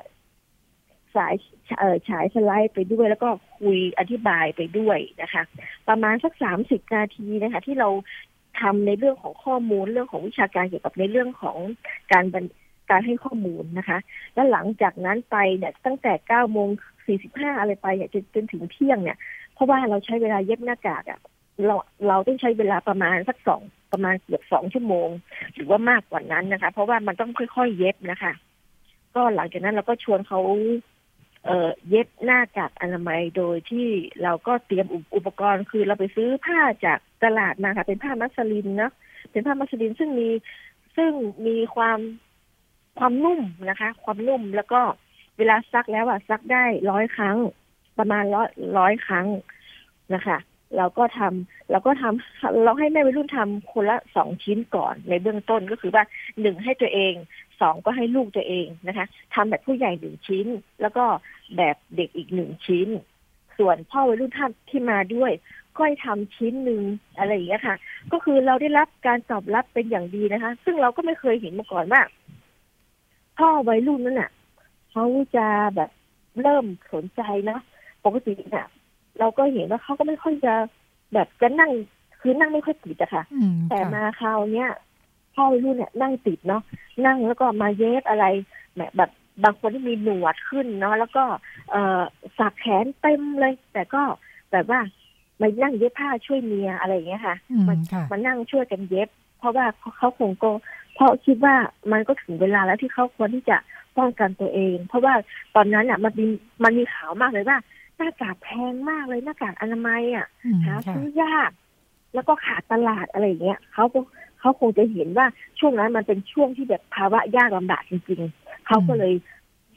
[SPEAKER 4] สายเออฉายสไลด์ไปด้วยแล้วก็คุยอธิบายไปด้วยนะคะ ประมาณสักสามสิบนาทีนะคะ ที่เราทำในเรื่องของข้อมูลเรื่องของวิชาการเกี่ยวกับในเรื่องของการ การให้ข้อมูลนะคะ แล้วหลังจากนั้นไปเนี่ยตั้งแต่เก้าโมงสี่สิบห้าอะไรไปเนี่ยจนจนถึงเที่ยงเนี่ย เพราะว่าเราใช้เวลาเย็บหน้ากากอะ่ะเราเราต้องใช้เวลาประมาณสักสองประมาณเกือบสองชั่วโมง หรือว่ามากกว่านั้นนะคะ เพราะว่ามันต้องค่อยๆเย็บนะคะ ก็หลังจากนั้นเราก็ชวนเขาเอ่อเย็บหน้ากากอนามัยโดยที่เราก็เตรียมอุปกรณ์คือเราไปซื้อผ้าจากตลาดมาค่ะ เป็นผ้ามัสลินเนาะเป็นผ้ามัสลินซึ่งมีซึ่งมีความ ความนุ่มนะคะ ความนุ่มแล้วก็เวลาซักแล้วอะซักได้ร้อยครั้ง ประมาณร้อยร้อยครั้งนะคะ เราก็ทำเราก็ทำเราให้แม่วัยรุ่นทำคนละสองชิ้นก่อนในเบื้องต้นก็คือว่าหนึ่งให้ตัวเองสองก็ให้ลูกตัวเองนะคะทำแบบผู้ใหญ่หนึ่งชิ้น แล้วก็แบบเด็กอีกหนึ่งชิ้น ส่วนพ่อวัยรุ่นท่านที่มาด้วยก็ให้ทำชิ้นหนึ่งอะไรอย่างเงี้ยค่ะ ก็คือเราได้รับการตอบรับเป็นอย่างดีนะคะ ซึ่งเราก็ไม่เคยเห็นมาก่อนว่า พ่อวัยรุ่นนั่นน่ะเขาจะแบบเริ่มสนใจนะปกติเนี่ยเราก็เห็นว่าเขาก็ไม่ค่อยจะแบบจะนั่งคือนั่งไม่ค่อยติดอะค่ะ แต่มาคราวเนี้ยพ่อวัยรุ่นเนี่ยนั่งติดเนาะนั่งแล้วก็มาเย็บอะไรแบบบางคนที่มีหนวดขึ้นเนาะแล้วก็เออสักแขนเต็มเลย แต่ก็แบบว่ามานั่งเย็บผ้าช่วยเมียอะไรอย่างเงี้ยค่ะ มันมานั่งช่วยกันเย็บ เพราะว่าเขาคงก็ เพราะคิดว่ามันก็ถึงเวลาแล้วที่เขาควรที่จะป้องกันตัวเอง เพราะว่าตอนนั้นอะมันมีมันมีข่าวมากเลยว่าหน้ากากแพงมากเลยหน้ากากอนามัยอะหาซื้อยาก แล้วก็ขาดตลาดอะไรอย่างเงี้ยเขาก็เขาคงจะเห็นว่าช่วงนั้นมันเป็นช่วงที่แบบภาวะยากลำบากจริง ๆเขาก็เลย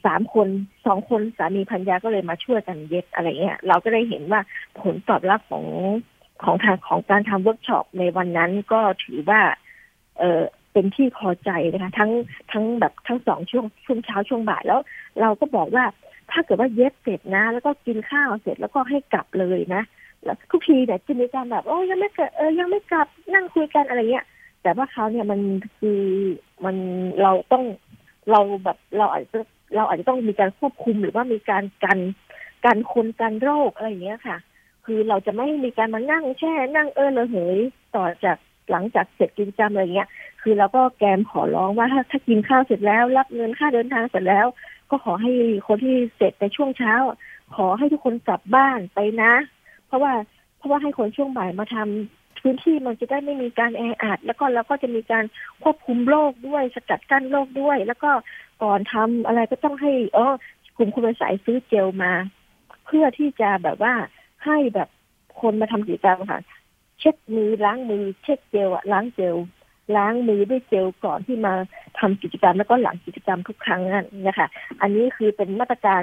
[SPEAKER 4] สามคนสองคนสามีพัญญาก็เลยมาช่วยกันเย็บอะไรเงี้ย เราก็ได้เห็นว่าผลตอบรับของของทางของการทำเวิร์กช็อปในวันนั้นก็ถือว่า เออ เป็นที่พอใจนะคะทั้งทั้งแบบทั้งสองช่วงช่วงเช้าช่วงบ่ายแล้ว เราก็บอกว่าถ้าเกิดว่าเย็บเสร็จนะ แล้วก็กินข้าวเสร็จแล้วก็ให้กลับเลยนะ แล้วทุกทีเนี่ยจะมีการแบบโอ้ยังไม่เกิดเออยังไม่กลับนั่งคุยกันอะไรเงี้ยแต่ว่าเขาเนี่ยมันคือมันเราต้องเราแบบเราอาจจะเราอาจจะต้องมีการควบคุมหรือว่ามีการกันกันคนกันโรคอะไรอย่างเงี้ยค่ะ คือเราจะไม่มีการมานั่งแช่นั่งเออระเหยต่อจากหลังจากเสร็จกิจกรรมอะไรเงี้ย คือเราก็แกมขอร้องว่าถ้าถ้ากินข้าวเสร็จแล้ว รับเงินค่าเดินทางเสร็จแล้ว ก็ขอให้คนที่เสร็จในช่วงเช้า ขอให้ทุกคนกลับบ้านไปนะ เพราะว่าเพราะว่าให้คนช่วงบ่ายมาทำพื้นที่มันจะได้ไม่มีการแออัดแล้วก็เราก็จะมีการควบคุมโรคด้วยสกัดกั้นโรคด้วย แล้วก็ก่อนทำอะไรก็ต้องให้เออกลุ่มคุณสายซื้อเจลมา เพื่อที่จะแบบว่าให้แบบคนมาทำกิจกรรมค่ะ เช็ดมือล้างมือเช็ดเจลอะล้างเจล ล้างมือด้วยเจลก่อนที่มาทำกิจกรรมแล้วก็หลังกิจกรรมทุกครั้งนั่นนะคะ อันนี้คือเป็นมาตรการ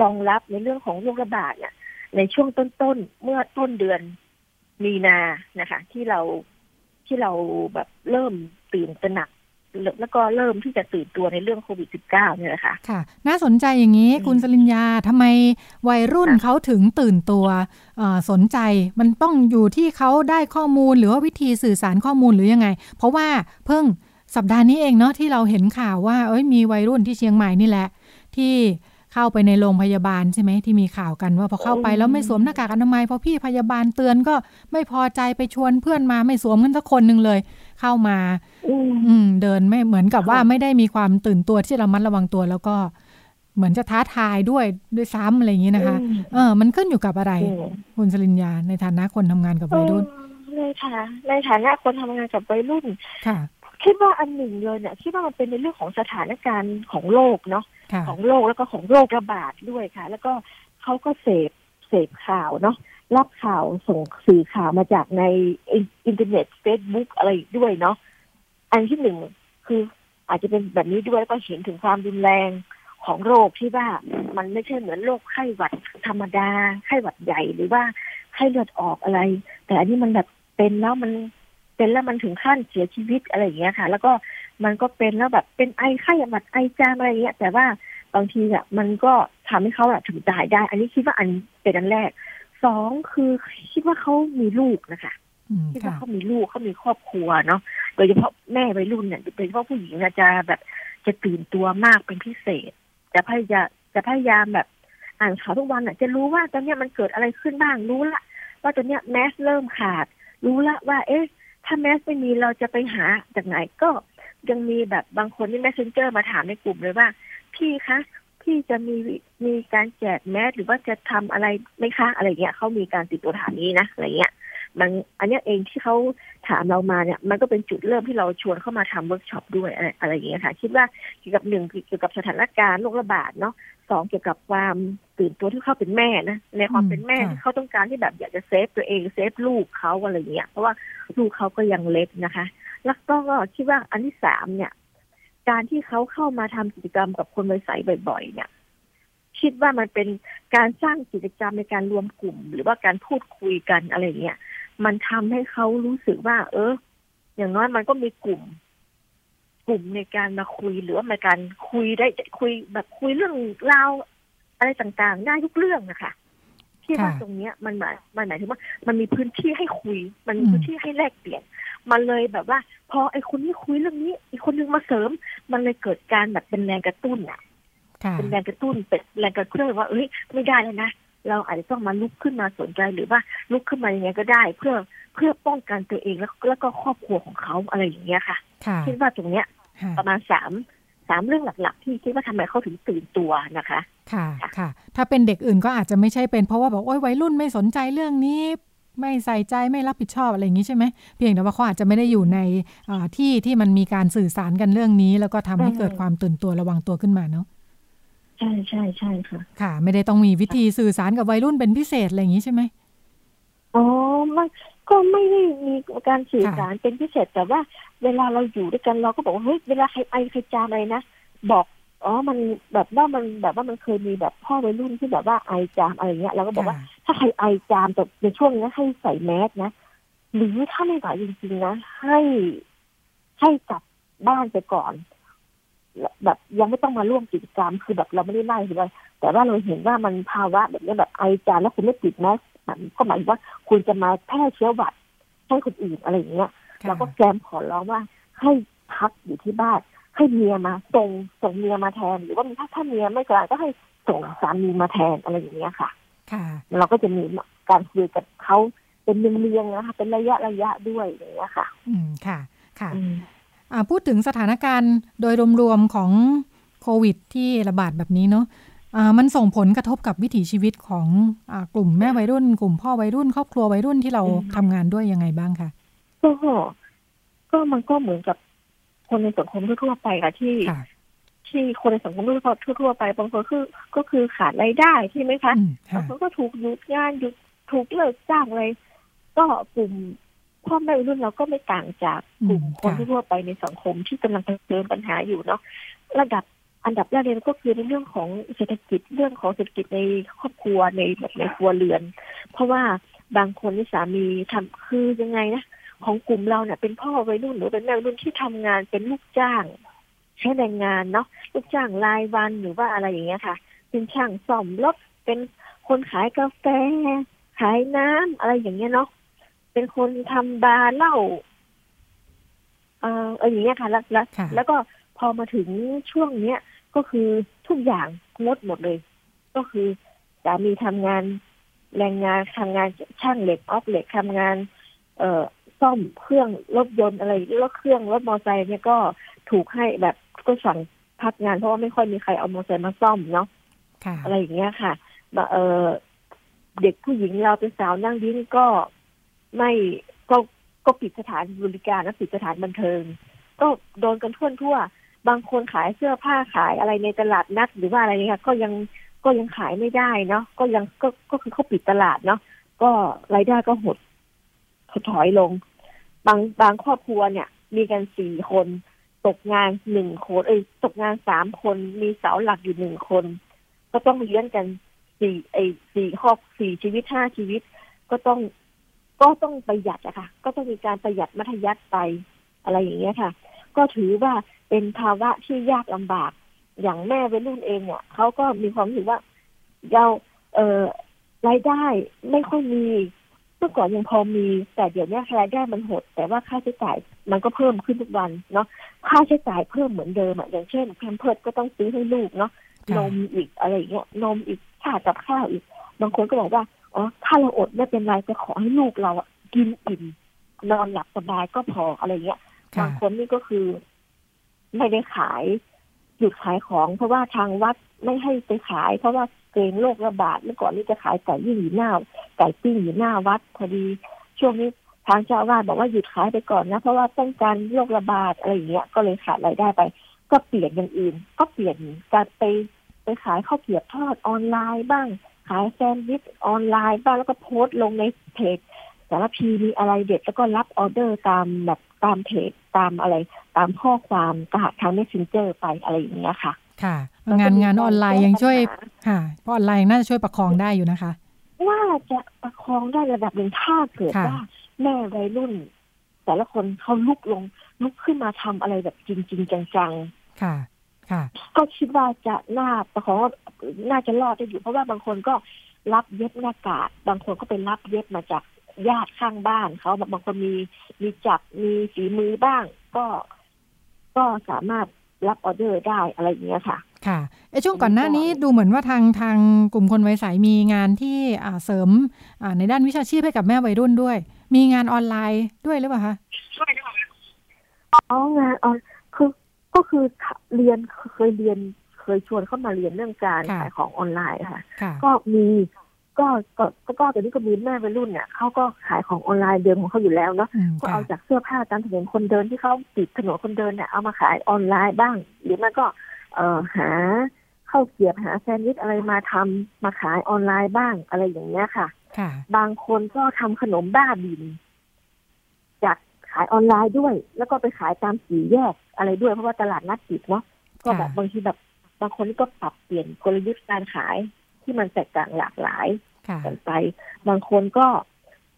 [SPEAKER 4] รองรับในเรื่องของโรคระบาดเนี่ยในช่วงต้นๆเมื่อต้นเดือนมีนานะคะ ที่เราที่เราแบบเริ่มตื่นตระหนัก แล้วก็เริ่มที่จะตื่นตัวในเรื่องโควิด -19 เนี่ยแหละค่ะ
[SPEAKER 2] ค่ะ น่าสนใจอย่างนี้คุณสลินยาทำไมวัยรุ่นเขาถึงตื่นตัวสนใจมันต้องอยู่ที่เขาได้ข้อมูลหรือว่าวิธีสื่อสารข้อมูลหรือยังไง เพราะว่าเพิ่งสัปดาห์นี้เองเนาะที่เราเห็นข่าวว่า เอ้ยมีวัยรุ่นที่เชียงใหม่นี่แหละ ที่ เข้าไปในโรงพยาบาลใช่ไหมที่มีข่าวกันว่าพอเข้าไปแล้วไม่สวมหน้ากากอนามัยพอพี่พยาบาลเตือนก็ไม่พอใจไปชวนเพื่อนมาไม่สวมกันสักคนหนึ่งเลย เข้ามา อืมเดินไม่เหมือนกับว่าไม่ได้มีความตื่นตัวที่เรามัดระวังตัวแล้วก็ เหมือนจะท้าทายด้วยด้วยซ้ำอะไรอย่างนี้นะคะ เออ มันขึ้นอยู่กับอะไร คุณสลินยาในฐานะคนทำงานกับวัยรุ่น
[SPEAKER 4] ในฐานะในฐานะคนทำงานกับวัยรุ่น
[SPEAKER 2] ค่ะ
[SPEAKER 4] คิดว่าอันหนึ่งเลยเนี่ยคิดว่ามันเป็นในเรื่องของสถานการณ์ของโลกเนาะ ของโลกแล้วก็ของโรคระบาดด้วยค่ะ แล้วก็เขาก็เสพเสพข่าวเนาะรับข่าวส่งสื่อข่าวมาจากในอินเทอร์เน็ตเฟซบุ๊กอะไรด้วยเนาะอันที่หนึ่งคืออาจจะเป็นแบบนี้ด้วยก็เห็นถึงความรุนแรงของโรคที่ว่ามันไม่ใช่เหมือนโรคไข้หวัดธรรมดาไข้หวัดใหญ่หรือว่าไข้เลือดออกอะไร แต่อันนี้มันแบบเป็นแล้วมันเป็นแล้วมันถึงขั้นเสียชีวิตอะไรอย่างเงี้ยค่ะ แล้วก็ มันก็เป็นแล้วแบบเป็นไอไข้หวัดไอจามอะไรเงี้ยแต่ว่าบางทีอะมันก็ทำให้เขาอะถึงตายได้ อันนี้คิดว่าอันเป็นอันแรกสองคือคิดว่าเขามีลูกนะคะคิดว่าเขามีลูกเขามีครอบครัวเนาะโดยเฉพาะแม่วัยรุ่นเนี่ยโดยเฉพาะผู้หญิงจะแบบจะตื่นตัวมากเป็นพิเศษจะพยายามจะพยายามแบบอ่านข่าวทุกวันอะ จะรู้ว่าตอนนี้มันเกิดอะไรขึ้นบ้างรู้ละว่าตอนนี้แมสเริ่มขาด รู้ละว่า เอ๊ะ ถ้าแมสไม่มีเราจะไปหาจากไหนก็ ยังมีแบบบางคนที่ messenger มาถามในกลุ่มเลยว่า พี่คะพี่จะมีมีการแจกแมสหรือว่าจะทำอะไรไหมคะอะไรเงี้ยเขามีการติดตัวถามนี้นะอะไรเงี้ยมันอันนี้เองที่เขาถามเรามาเนี่ย มันก็เป็นจุดเริ่มที่เราชวนเข้ามาทำเวิร์กช็อปด้วยอะไรอะไรอย่างเงี้ยค่ะ คิดว่าเกี่ยวกับหนึ่งเกี่ยวกับสถานการณ์โรคระบาดเนาะสองเกี่ยวกับความตื่นตัวที่เขาเป็นแม่นะในความเป็นแม่ที่เขาต้องการที่แบบอยากจะ save ตัวเอง save ลูกเขาอะไรเงี้ยเพราะว่าลูกเขาก็ยังเล็กนะคะ แล้วก็คิดว่าอันที่สามเนี่ย การที่เขาเข้ามาทำกิจกรรมกับคนวัยใสบ่อย ๆ เนี่ย คิดว่ามันเป็นการสร้างกิจกรรมในการรวมกลุ่ม หรือว่าการพูดคุยกันอะไรเงี้ยมันทำให้เขารู้สึกว่า เออ อย่างน้อยมันก็มีกลุ่ม กลุ่มในการมาคุยหรือว่าในการคุยได้คุยแบบคุยเรื่องราวอะไรต่างๆ ได้ทุกเรื่องนะคะที่ว่าตรงเนี้ยมันหมายมันหมายถึงว่า มันมีพื้นที่ให้คุย มันมีพื้นที่ให้แลกเปลี่ยน มันเลยแบบว่า พอไอ้คนนี้คุยเรื่องนี้อีกคนนึงมาเสริม มันเลยเกิดการแบบเป็นแรงกระตุ้นอะเป็นแรงกระตุ้นเป็นแรงกระตุ้นว่าเอ้ยไม่ได้แล้วนะเราอาจจะต้องมาลุกขึ้นมาสนใจหรือว่าลุกขึ้นมาอย่างไงก็ได้ เพื่อเพื่อป้องกันตัวเองแล้วแล้วก็ครอบครัวของเขาอะไรอย่างเงี้ยค่ะคิดว่าตรงเนี้ย ประมาณสามสามเรื่องหลัก ๆ ที่คิดว่าทำไมเขาถึงตื่นตัวนะคะ
[SPEAKER 2] ค่ะค่ะ ถ้าเป็นเด็กอื่นก็อาจจะไม่ใช่เป็นเพราะว่าบอกโอ้ยวัยรุ่นไม่สนใจเรื่องนี้ ไม่ใส่ใจไม่รับผิดชอบอะไรอย่างนี้ใช่ไหมเพียงแต่ว่าเขาอาจจะไม่ได้อยู่ในที่ที่มันมีการสื่อสารกันเรื่องนี้ แล้วก็ทำให้เกิดความตื่นตัวระวังตัวขึ้นมาเนาะ
[SPEAKER 4] ใช่ใช่ใช่ค่ะ
[SPEAKER 2] ค่ะ ไม่ได้ต้องมีวิธีสื่อสารกับวัยรุ่นเป็นพิเศษอะไรอย่างนี้ใช่ไหม
[SPEAKER 4] อ๋อมันก็ไม่ได้มีการสื่อสารเป็นพิเศษแต่ว่า เวลาเราอยู่ด้วยกันเราก็บอกว่าเฮ้ยเวลาใครไอใครจามอะไรนะบอก อ๋อมันแบบว่ามันแบบว่ามันเคยมีแบบพ่อวัยรุ่นที่แบบว่าไอจามอะไรเงี้ยเราก็บอกว่าถ้าใครไอจามแต่ในช่วงนี้ให้ใส่แมสนะหรือถ้าไม่ไหวจริงๆนะให้ให้กลับบ้านไปก่อน แบบยังไม่ต้องมาร่วมกิจกรรมคือแบบเราไม่ได้ไล่คือว่าแต่ว่าเราเห็นว่ามันภาวะแบบนี้แบบไอจามแล้วคุณไม่ติดแมสก็หมายว่าคุณจะมาแพร่เชื้อหวัดให้คนอื่นอะไรอย่างเงี้ยเราก็แกมขอร้องว่าให้พักอยู่ที่บ้าน ให้เมียมาส่งส่งเมียมาแทน หรือว่าถ้าถ้าเมียไม่กล้าก็ให้ส่งสามีมาแทนอะไรอย่างเงี้ยค่ะ
[SPEAKER 2] ค่ะ
[SPEAKER 4] เราก็จะมีการคุยกับเขาเป็นเรียงๆนะคะเป็นระยะระยะด้วยอย่างเงี้ยค่ะ
[SPEAKER 2] อืมค่ะค่ะอ่าพูดถึงสถานการณ์โดยรวมๆของโควิด ที่ระบาดแบบนี้เนาะอ่ามันส่งผลกระทบกับวิถีชีวิตของอ่ากลุ่มแม่วัยรุ่น กลุ่มพ่อวัยรุ่น ครอบครัววัยรุ่นที่เราทำงานด้วยยังไงบ้างคะ
[SPEAKER 4] ก็ก็มันก็เหมือนกับ คนในสังคมทั่วไปค่ะที่ที่คนในสังคมทั่วไปบางคนคือก็คือขาดรายได้ใช่ไหมคะบางคนก็ถูกหยุดงานหยุดถูกเลิกจ้างอะไรก็กลุ่มพ่อแม่รุ่นเราก็ไม่ต่างจากกลุ่มคนทั่วไปในสังคมที่กำลังเจอปัญหาอยู่เนาะระดับอันดับแรกเลยก็คือในเรื่องของเศรษฐกิจเรื่องของเศรษฐกิจในครอบครัวในแบบในครัวเรือน เพราะว่าบางคนที่สามีทำคือยังไงนะ ของกลุ่มเราเนี่ยเป็นพ่อวัยรุ่นหรือเป็นแม่รุ่นที่ทำงานเป็นลูกจ้าง ใช้แรงงานเนาะลูกจ้างรายวันหรือว่าอะไรอย่างเงี้ยค่ะ เป็นช่างซ่อมรถเป็นคนขายกาแฟ ขายน้ำอะไรอย่างเงี้ยเนาะเป็นคนทำบาร์เหล้าเอออย่างเงี้ยค่ะแล้วแล้วแล้วก็พอมาถึงช่วงเนี้ยก็คือทุกอย่างงดหมดเลย ก็คือสามีทำงานแรงงานทำงานช่างเหล็กออฟเหล็กทำงาน เอ่อ ซ่อมเครื่องรถยนต์อะไรรถเครื่องรถมอเตอร์ไซค์เนี่ยก็ถูกให้แบบก็สั่งพักงานเพราะว่าไม่ค่อยมีใครเอามอเตอร์ไซค์มาซ่อมเนาะอะไรอย่างเงี้ยค่ะเออเด็กผู้หญิงเราเป็นสาวนั่งดิ้นก็ไม่ก็ก็ปิดสถานบริการและปิดสถานบันเทิง ก็โดนกันทั่วทั่ว บางคนขายเสื้อผ้าขายอะไรในตลาดนัดหรือว่าอะไรเนี่ยก็ยังก็ยังขายไม่ได้เนาะก็ยังก็ก็คือเขาปิดตลาดเนาะก็รายได้ก็หดถอยลง บางบางครอบครัวเนี่ย มีกันสี่คน ตกงานหนึ่งคน เอ้ยตกงานสามคนมีเสาหลักอยู่หนึ่งคน ก็ต้องเลี้ยงกันสี่ไอ้สี่ครอบสี่ชีวิตห้าชีวิต ก็ต้องก็ต้องประหยัดอะค่ะ ก็ต้องมีการประหยัดมัธยัติไปอะไรอย่างเงี้ยค่ะ ก็ถือว่าเป็นภาวะที่ยากลำบาก อย่างแม่เป็นรุ่นเองเนี่ยเขาก็มีความรู้สึกว่าเราเออรายได้ไม่ค่อยมี มื่อก่อนยังพอมี แต่เดี๋ยวนี้รายได้มันหด แต่ว่าค่าใช้จ่ายมันก็เพิ่มขึ้นทุกวันเนาะค่าใช้จ่ายเพิ่มเหมือนเดิมอะอย่างเช่นแพมเพิร์ดก็ต้องซื้อให้ลูกเนาะนมอีกอะไรเงี้ยนมอีกค่ากับข้าวอีก บางคนก็บอกว่าอ๋อถ้าเราอดไม่เป็นไรจะขอให้ลูกเราอะกินอิ่มนอนหลับสบายก็พออะไรเงี้ยบางคนนี่ก็คือไม่ได้ขายหยุดขายของ เพราะว่าทางวัดไม่ให้ไปขาย เพราะว่า เกรงโรคระบาดเมื่อก่อนนี่จะขายไก่ยิ่งอยู่หน้าไก่ปิ้งอยู่หน้าวัดพอดีช่วงนี้ทางเจ้าอาวาสบอกว่าหยุดขายไปก่อนนะ เพราะว่าต้องการโรคระบาดอะไรอย่างเงี้ยก็เลยขาดรายได้ไป ก็เปลี่ยนอย่างอื่น ก็เปลี่ยนการไปไปขายข้าวเกี๊ยวทอดออนไลน์บ้าง ขายแซนด์วิชออนไลน์บ้างแล้วก็โพสต์ลงในเพจสารพีมีอะไรเด็ดแล้วก็รับออเดอร์ตามแบบตามเพจตามอะไร ตามข้อความทาง Messenger ไปอะไรอย่างเงี้ยค่ะ
[SPEAKER 2] ค่ะ งานงานออนไลน์ยังช่วยค่ะเพราะออนไลน์น่าจะช่วยประคองได้อยู่นะคะ
[SPEAKER 4] ว่าจะประคองได้ระดับหนึ่งถ้าเกิดว่าแม่วัยรุ่น แต่ละคนเขาลุกลงลุกขึ้นมาทำอะไรแบบจริงจริงจัง
[SPEAKER 2] ๆค่ะ
[SPEAKER 4] ก็คิดว่าจะน่าประคองน่าจะรอดได้อยู่ เพราะว่าบางคนก็รับเย็บหน้ากากบางคนก็เป็นรับเย็บมาจากญาติข้างบ้านเขาบางคนมีมีจับมีฝีมือบ้าง ก็ก็สามารถ รับออเดอร์ได้อะไรอย่างเงี้ยค่ะ
[SPEAKER 2] ค่ะไอช่วงก่อนหน้านี้ดูเหมือนว่าทางทางกลุ่มคนวัยสายมีงานที่อ่าเสริมอ่าในด้านวิชาชีพให้กับแม่วัยรุ่นด้วย มีงานออนไลน์ด้วยหรือเปล่าคะ
[SPEAKER 4] อ๋องานออนคือก็คือเรียนเคยเรียนเคยชวนเข้ามาเรียนเรื่องการขายของออนไลน์ค่ะ ก็มี ก็ก็ก็ตอนนี้ก็มีแม่วัยรุ่นเนี่ยเขาก็ขายของออนไลน์เดิมของเขาอยู่แล้วเนาะก็เอาจากเสื้อผ้าตามถนนคนเดินที่เขาปิดถนนคนเดินเนี่ยเอามาขายออนไลน์บ้าง หรือไม่ก็ เอ่อหาเข้าเกียบหาแซนด์วิชอะไรมาทำมาขายออนไลน์บ้างอะไรอย่างเงี้ยค่ะ บางคนก็ทำขนมบ้าบิน จากขายออนไลน์ด้วย แล้วก็ไปขายตามสีแยกอะไรด้วยเพราะว่าตลาดนัดปิดเนาะก็แบบบางทีแบบบางคนก็ปรับเปลี่ยนกลยุทธ์การขาย ที่มันแตกต่างหลากหลายกันไป บางคนก็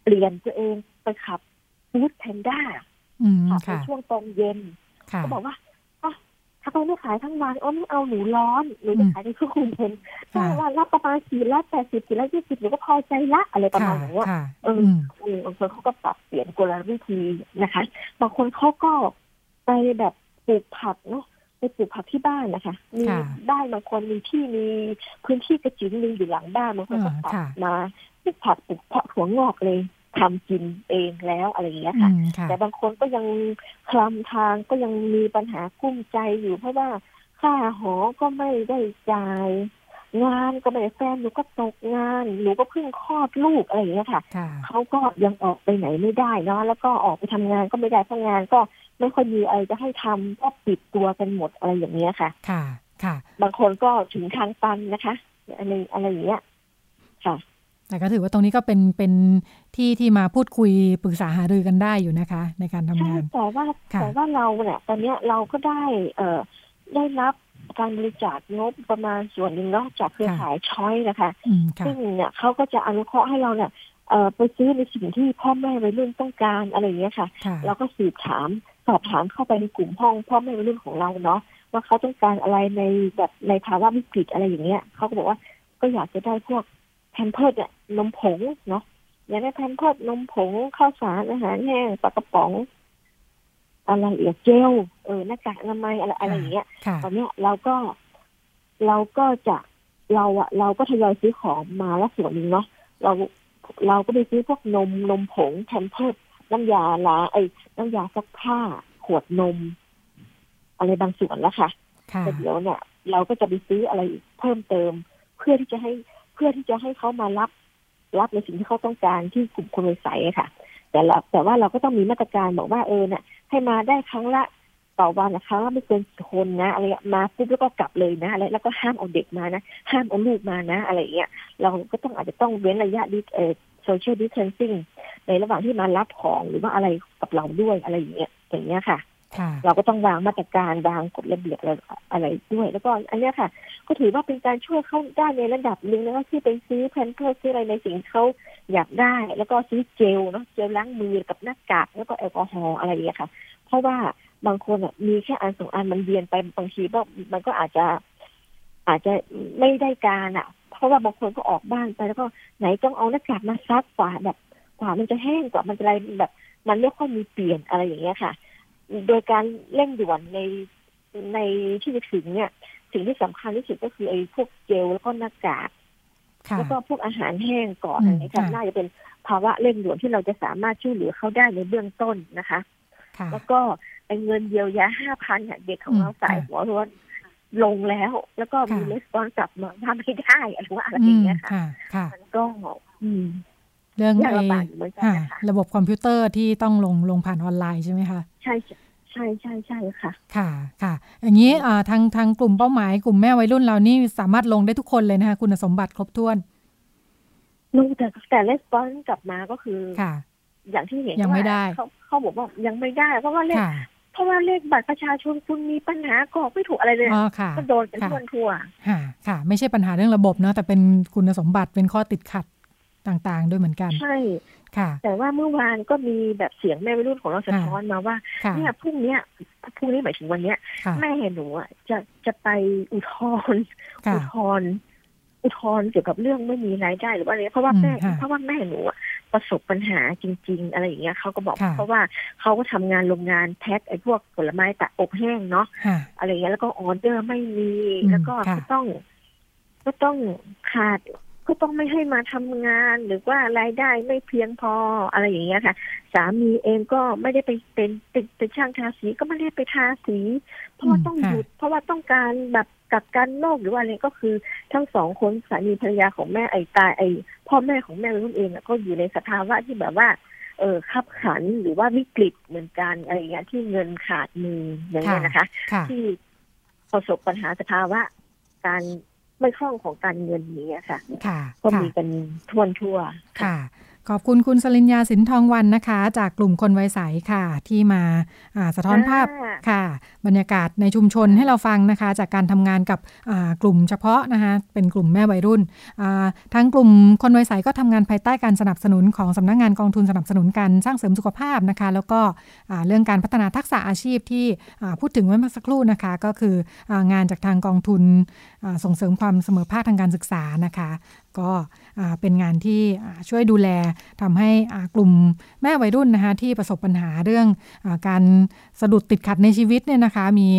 [SPEAKER 4] เปลี่ยนตัวเองไปขับฟู้ดแพนด้าขับในช่วงตอนเย็นก็บอกว่าถ้าไปไม่ขายทั้งวันโอ้ไม่เอาหนูร้อนหนูจะขายในช่วงคุมเพนถ้าวันรับประมาณสี่ละแปดสิบสี่ละยี่สิบหนูก็พอใจละอะไรประมาณนี้เออบางคนเขาก็ปรับเปลี่ยนกลวิธีนะคะ บางคนเขาก็ไปแบบปลูกผักเนาะ ไปปลูกผักที่บ้านนะคะ มีบ้านบางคนมีที่มีพื้นที่กระจิ๋งนึงอยู่หลังบ้านบางคนก็ตัดมาปลูกผักปลูกเพาะหัวงอกเลยทำกินเองแล้วอะไรอย่างเงี้ยค่ะ แต่บางคนก็ยังคลำทางก็ยังมีปัญหากุ้มใจอยู่ เพราะว่าค่าหอก็ไม่ได้จ่าย งานก็ไม่ได้แฟนหนูก็ตกงานหนูก็เพิ่งคลอดลูกอะไรอย่างเงี้ยค่ะเขาก็ยังออกไปไหนไม่ได้เนาะแล้วก็ออกไปทำงานก็ไม่ได้เพราะงานก็ ไม่ค่อยมีอะไรจะให้ทำก็ปิดตัวกันหมดอะไรอย่างเงี้ยค่ะ
[SPEAKER 2] ค่ะ ค่ะ
[SPEAKER 4] บางคนก็ถึงทางตันนะคะอะไรอะไรอย่างเงี้ยค่ะ
[SPEAKER 2] แต่ก็ถือว่าตรงนี้ก็เป็นเป็นที่ที่มาพูดคุยปรึกษาหารือกันได้อยู่นะคะ ในการทำงาน
[SPEAKER 4] แต่ว่าแต่ว่าเราเนี่ยตอนนี้เราก็ได้ เอ่อได้รับการบริจาคงบประมาณส่วนหนึ่งเนาะจากเครือข่ายช้อยนะคะ ซึ่งเนี่ยเขาก็จะอนุเคราะห์ให้เราเนี่ยเอ่อไปซื้อในสิ่งที่พ่อแม่วัยรุ่นต้องการอะไรอย่างเงี้ยค่ะ เราก็สืบถาม สอบถามเข้าไปในกลุ่มห้องพ่อแม่วัยรุ่นของเราเนาะว่าเขาต้องการอะไรในแบบในภาวะวิกฤตอะไรอย่างเงี้ยเขาก็บอกว่าก็อยากจะได้พวกแพนเพิร์ดเนี่ยนมผงเนาะอยากได้แพนเพิร์ดนมผงข้าวสารอาหารแห้งปลากระป๋องอะไรเอียเจลเออหน้ากากอนามัยอะไรอะไรอย่างเงี้ยตอนเนี้ยเราก็เราก็จะเราอะเราก็ทยอยซื้อของมาแล้วส่วนหนึ่งเนาะเราเราก็ไปซื้อพวกนมนมผงแพนเพิร์ด น้ำยาล้าไอ้น้ำยาซักผ้า ขวดนม อะไรบางส่วนแล้วค่ะแต่เดี๋ยวเนี่ย เราก็จะไปซื้ออะไรเพิ่มเติม เพื่อที่จะให้เพื่อที่จะให้เขามารับ รับในสิ่งที่เขาต้องการที่กลุ่มคนใสค่ะ แต่เราแต่ว่าเราก็ต้องมีมาตรการบอกว่าเออเนี่ยให้มาได้ครั้งละต่อวันนะคะว่าไม่เกินคนนะอะไรมาปุ๊บแล้วก็กลับเลยนะอะไรแล้วก็ห้ามเอาเด็กมานะ ห้ามเอาลูกมานะ อะไรเงี้ยเราก็ต้องอาจจะต้องเว้นระยะดิเออ โซเชียลดิสเทนซิ่งในระหว่างที่มารับของหรือว่าอะไรกับเราด้วยอะไรอย่างเงี้ยอย่างเงี้ยค่ะเราก็ต้องวางมาตรการวางกฎระเบียบอะไรด้วย แล้วก็อันนี้ค่ะ ก็ถือว่าเป็นการช่วยเขาได้ในระดับหนึ่งแล้วที่ไปซื้อแพนเพิร์ซื้ออะไรในสิ่งเขาอยากได้ แล้วก็ซื้อเจลเนาะเจลล้างมือกับหน้ากากแล้วก็แอลกอฮอล์อะไรอย่างเงี้ยค่ะ เพราะว่าบางคนอะมีแค่อันสองอันมันเวียนไปบางทีก็มันก็อาจจะ อาจจะไม่ได้การอะ เพราะว่าบางคนก็ออกบ้านไปแล้วก็ไหนต้องเอาหน้ากากมาซักกว่าแบบกว่ามันจะแห้งกว่ามันจะอะไรแบบ มันไม่ค่อยมีเปลี่ยนอะไรอย่างเงี้ยค่ะ โดยการเร่งด่วนในในที่จะถึงเนี่ย สิ่งที่สำคัญที่สุดก็คือไอ้พวกเจลแล้วก็หน้ากากแล้วก็พวกอาหารแห้งก่อนอันนี้ค่ะน่าจะเป็นภาวะเร่งด่วนที่เราจะสามารถช่วยเหลือเขาได้ในเบื้องต้นนะคะ แล้วก็ไอ้เงินเยียวยาห้าพันเด็กของเราสายหัวร้อน ลงแล้ว แล้วก็มีเลสปอนกลับมาทำไม่ได้อะไรว่าอะไรอย่างเงี้ยค่ะมันก็
[SPEAKER 2] เรื่องไอ้ระบบคอมพิวเตอร์ที่ต้องลงลงผ่านออนไลน์ใช่ไหมคะ
[SPEAKER 4] ใช่ใช่ใช่ใช่ค่ะ
[SPEAKER 2] ค่ะค่ะ อย่างนี้ทางทางกลุ่มเป้าหมายกลุ่มแม่วัยรุ่นเรานี่สามารถลงได้ทุกคนเลยนะคะคุณสมบัติครบถ้วน
[SPEAKER 4] ลงแต่แต่レスปอนกลับมาก็คือค่ะ อย่างที่เห็น
[SPEAKER 2] ยังไม่ได้
[SPEAKER 4] เขาเขาบอกว่ายังไม่ได้เพราะว่าเลข เพราะว่าเลขบัตรประชาชนคุณมีปัญหากรอกไม่ถูกอะไรเลยก็โดนกันทั่วทั่ว
[SPEAKER 2] ค่ะค่ะ ไม่ใช่ปัญหาเรื่องระบบเนาะแต่เป็นคุณสมบัติเป็นข้อติดขัดต่างๆ ด้วยเหมือนกัน
[SPEAKER 4] ใช่
[SPEAKER 2] ค่ะ
[SPEAKER 4] แต่ว่าเมื่อวานก็มีแบบเสียงแม่วัยรุ่นของเราสะท้อนมาว่าเนี่ยพรุ่งเนี้ยพรุ่งนี้หมายถึงวันเนี้ยแม่หนูอะจะจะไปอุทธรณ์อุทธรณ์ อุทธรณ์เกี่ยวกับเรื่องไม่มีรายได้หรือว่าอะไรเพราะว่าแม่เพราะว่าแม่หนูประสบปัญหาจริง ๆ อะไรอย่างเงี้ยเขาก็บอกเพราะว่าเขาก็ทำงานโรงงานแพ็คไอ้พวกผลไม้ตะอบแห้งเนาะอะไรอย่างเงี้ยแล้วก็ออเดอร์ไม่มีแล้วก็ก็ต้อง ก็ต้องขาดก็ต้องไม่ให้มาทำงานหรือว่ารายได้ไม่เพียงพออะไรอย่างเงี้ยค่ะ สามีเองก็ไม่ได้ไปเป็นเป็นเป็นช่างทาสีก็ไม่ได้ไปทาสีเพราะว่าต้องหยุดเพ ราะว่าต้องการแบบกักกันโรคหรือว่าอะไรก็คือทั้งสองคนสามีภรรยาของแม่ไอ้ตายไอ้พ่อแม่ของแม่รุ่นเองก็อยู่ในสภาวะที่แบบว่า เออขับขันหรือว่าวิกฤตเหมือนกันอะไรอย่างเงี้ยที่เงินขาดมืออย่างเงี้ยนะคะ ที่ประสบปัญหาสภาวะ การไม่คล่องของการเงินนี้ค่ะค่ะก็มีกันทวนทั่ว
[SPEAKER 2] ค่ะ ขอบคุณคุณสลินยาสินทองวันนะคะ จากกลุ่มคนไวใสค่ะ ที่มาสะท้อนภาพค่ะ บรรยากาศในชุมชนให้เราฟังนะคะ จากการทำงานกับกลุ่มเฉพาะนะคะเป็นกลุ่มแม่วัยรุ่นทั้งกลุ่มคนวัยใสก็ทำงานภายใต้การสนับสนุนของสำนักงงานกองทุนสนับสนุนการสร้างเสริมสุขภาพนะคะ แล้วก็เรื่องการพัฒนาทักษะอาชีพที่พูดถึงเมื่อสักครู่นะคะ ก็คืองานจากทางกองทุนส่งเสริมความเสมอภาคทางการศึกษานะคะ ก็เป็นงานที่ช่วยดูแลทำให้กลุ่มแม่วัยรุ่นนะคะที่ประสบปัญหาเรื่องอการสะดุดติดขัดในชีวิตเนี่ยนะคะมี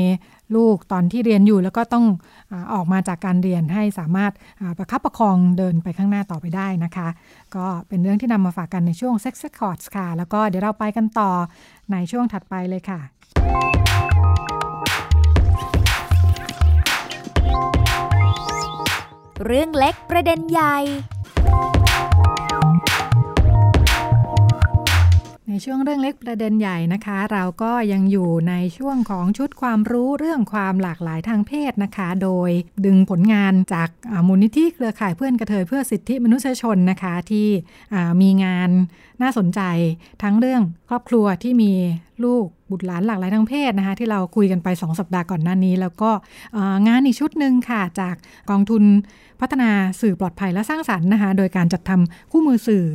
[SPEAKER 2] ลูกตอนที่เรียนอยู่แล้วก็ต้องอออกมาจากการเรียนให้สามารถประคับประคองเดินไปข้างหน้าต่อไปได้นะคะ ก็เป็นเรื่องที่นำมาฝากกันในช่วง Sex Records ค่ะ แล้วก็เดี๋ยวเราไปกันต่อในช่วงถัดไปเลยค่ะ
[SPEAKER 1] เรื่องเล็กประเด็นใหญ่
[SPEAKER 2] ในช่วงเรื่องเล็กประเด็นใหญ่นะคะ เราก็ยังอยู่ในช่วงของชุดความรู้เรื่องความหลากหลายทางเพศนะคะ โดยดึงผลงานจากมูลนิธิเครือข่ายเพื่อนกระเทยเพื่อสิทธิมนุษยชนนะคะ ที่มีงานน่าสนใจทั้งเรื่องครอบครัวที่มีลูกบุตรหลานหลากหลายทางเพศนะคะ ที่เราคุยกันไป 2 สัปดาห์ก่อนหน้านี้ แล้วก็งานอีกชุดหนึ่งค่ะ จากกองทุนพัฒนาสื่อปลอดภัยและสร้างสรรค์นะคะ โดยการจัดทำคู่มือสื่อ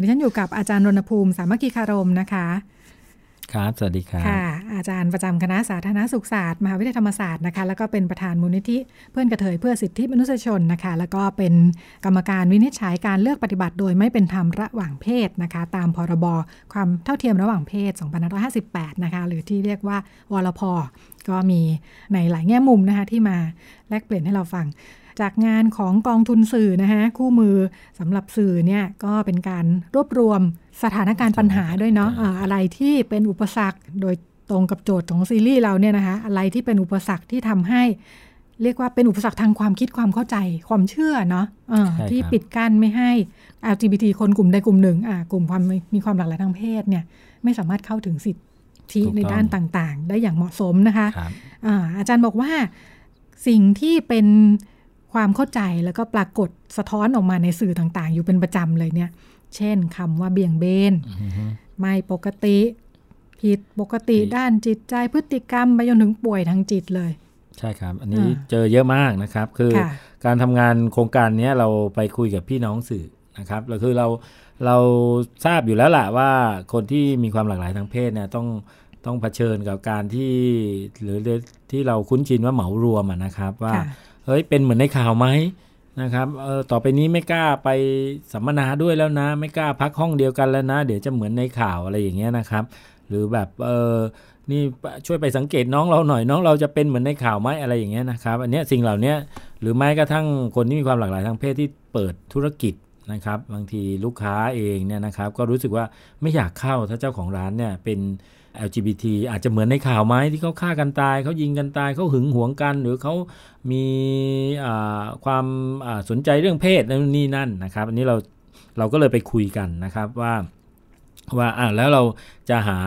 [SPEAKER 2] ดิฉันอยู่กับอาจารย์รณภูมิ สามัคคีคารมนะคะ
[SPEAKER 5] ครับ สวัสดีครับ
[SPEAKER 2] ค่ะ อาจารย์ประจำคณะสาธารณสุขศาสตร์มหาวิทยาลัยธรรมศาสตร์นะคะ แล้วก็เป็นประธานมูลนิธิเพื่อนกระเทยเพื่อสิทธิมนุษยชนนะคะ แล้วก็เป็นกรรมการวินิจฉัยการเลือกปฏิบัติ โดยไม่เป็นธรรมระหว่างเพศนะคะ ตามพรบความเท่าเทียมระหว่างเพศ 2558 นะคะ หรือที่เรียกว่าวรพก็มีในหลายแง่มุมนะคะที่มาแลกเปลี่ยนให้เราฟัง จากงานของกองทุนสื่อนะคะคู่มือสำหรับสื่อเนี่ยก็เป็นการรวบรวมสถานการณ์ปัญหาด้วยเนาะอะไรที่เป็นอุปสรรคโดยตรงกับโจทย์ของซีรีส์เราเนี่ยนะคะอะไรที่เป็นอุปสรรคที่ทำให้ เรียกว่าเป็นอุปสรรคทางความคิดความเข้าใจความเชื่อเนาะะที่ปิดกั้นไม่ให้ LGBT คนกลุ่มใดกลุ่มหนึ่งกลุ่มความมีความหลากหลายทางเพศเนี่ยไม่สามารถเข้าถึงสิทธิในด้านต่างๆ ได้อย่างเหมาะสมนะคะอาจารย์บอกว่าสิ่งที่เป็น ความเข้าใจแล้วก็ปรากฏสะท้อนออกมาในสื่อต่างๆ อยู่เป็นประจำเลยเนี่ย เช่นคำว่าเบี่ยงเบนไม่ปกติ ผิดปกติด้านจิตใจพฤติกรรมไปจนถึงป่วยทางจิตเลย
[SPEAKER 5] ใช่ครับ อันนี้เจอเยอะมากนะครับ คือการทำงานโครงการนี้เราไปคุยกับพี่น้องสื่อนะครับแล้วคือเราเราทราบอยู่แล้วแหละว่าคนที่มีความหลากหลายทางเพศเนี่ยต้องต้องเผชิญกับการที่หรือที่เราคุ้นชินว่าเหมารวมนะครับว่า เฮ้ยเป็นเหมือนในข่าวไหมนะครับเออต่อไปนี้ไม่กล้าไปสัมมนาด้วยแล้วนะ ไม่กล้าพักห้องเดียวกันแล้วนะ เดี๋ยวจะเหมือนในข่าวอะไรอย่างเงี้ยนะครับ หรือแบบเออนี่ช่วยไปสังเกตน้องเราหน่อยน้องเราจะเป็นเหมือนในข่าวไหมอะไรอย่างเงี้ยนะครับอันเนี้ยสิ่งเหล่านี้หรือแม้กระทั่งคนที่มีความหลากหลายทางเพศที่เปิดธุรกิจนะครับบางทีลูกค้าเองเนี่ยนะครับก็รู้สึกว่าไม่อยากเข้าถ้าเจ้าของร้านเนี่ยเป็น LGBT อาจจะเหมือนในข่าวไหมที่เขาฆ่ากันตายเขายิงกันตายเขาหึงหวงกัน หรือเขามีความสนใจเรื่องเพศนั่นนี่นั่นนะครับ อันนี้เราเราก็เลยไปคุยกันนะครับว่าว่าอ่าแล้วเราจะหา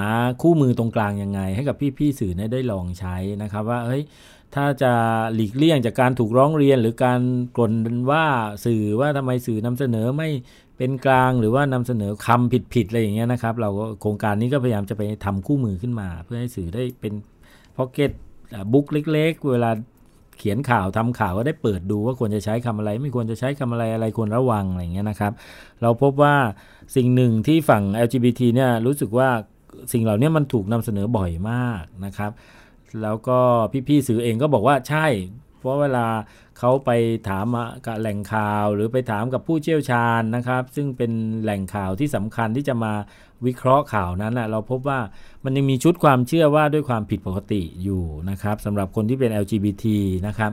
[SPEAKER 5] คู่มือตรงกลางยังไง ให้กับพี่ๆสื่อได้ลองใช้นะครับ ว่าเฮ้ยถ้าจะหลีกเลี่ยงจากการถูกร้องเรียนหรือการกล่นว่าสื่อว่าทำไมสื่อนำเสนอไม่ เป็นกลางหรือว่านำเสนอคำผิดๆอะไรอย่างเงี้ยนะครับ เราก็โครงการนี้ก็พยายามจะไปทำคู่มือขึ้นมา เพื่อให้สื่อได้เป็นพ็อกเก็ตบุ๊กเล็ก ๆ เวลาเขียนข่าวทำข่าวก็ได้เปิดดูว่าควรจะใช้คำอะไร ไม่ควรจะใช้คำอะไรอะไรควรระวังอะไรเงี้ยนะครับ เราพบว่าสิ่งหนึ่งที่ฝั่ง LGBT เนี่ยรู้สึกว่าสิ่งเหล่านี้มันถูกนำเสนอบ่อยมากนะครับ แล้วก็พี่ๆสื่อเองก็บอกว่าใช่ เพราะเวลา เขาไปถามกับแหล่งข่าว หรือไปถามกับผู้เชี่ยวชาญนะครับ ซึ่งเป็นแหล่งข่าวที่สำคัญที่จะมาวิเคราะห์ข่าวนั้นนะเราพบว่ามันยังมีชุดความเชื่อว่าด้วยความผิดปกติอยู่นะครับสำหรับคนที่เป็น LGBT นะครับ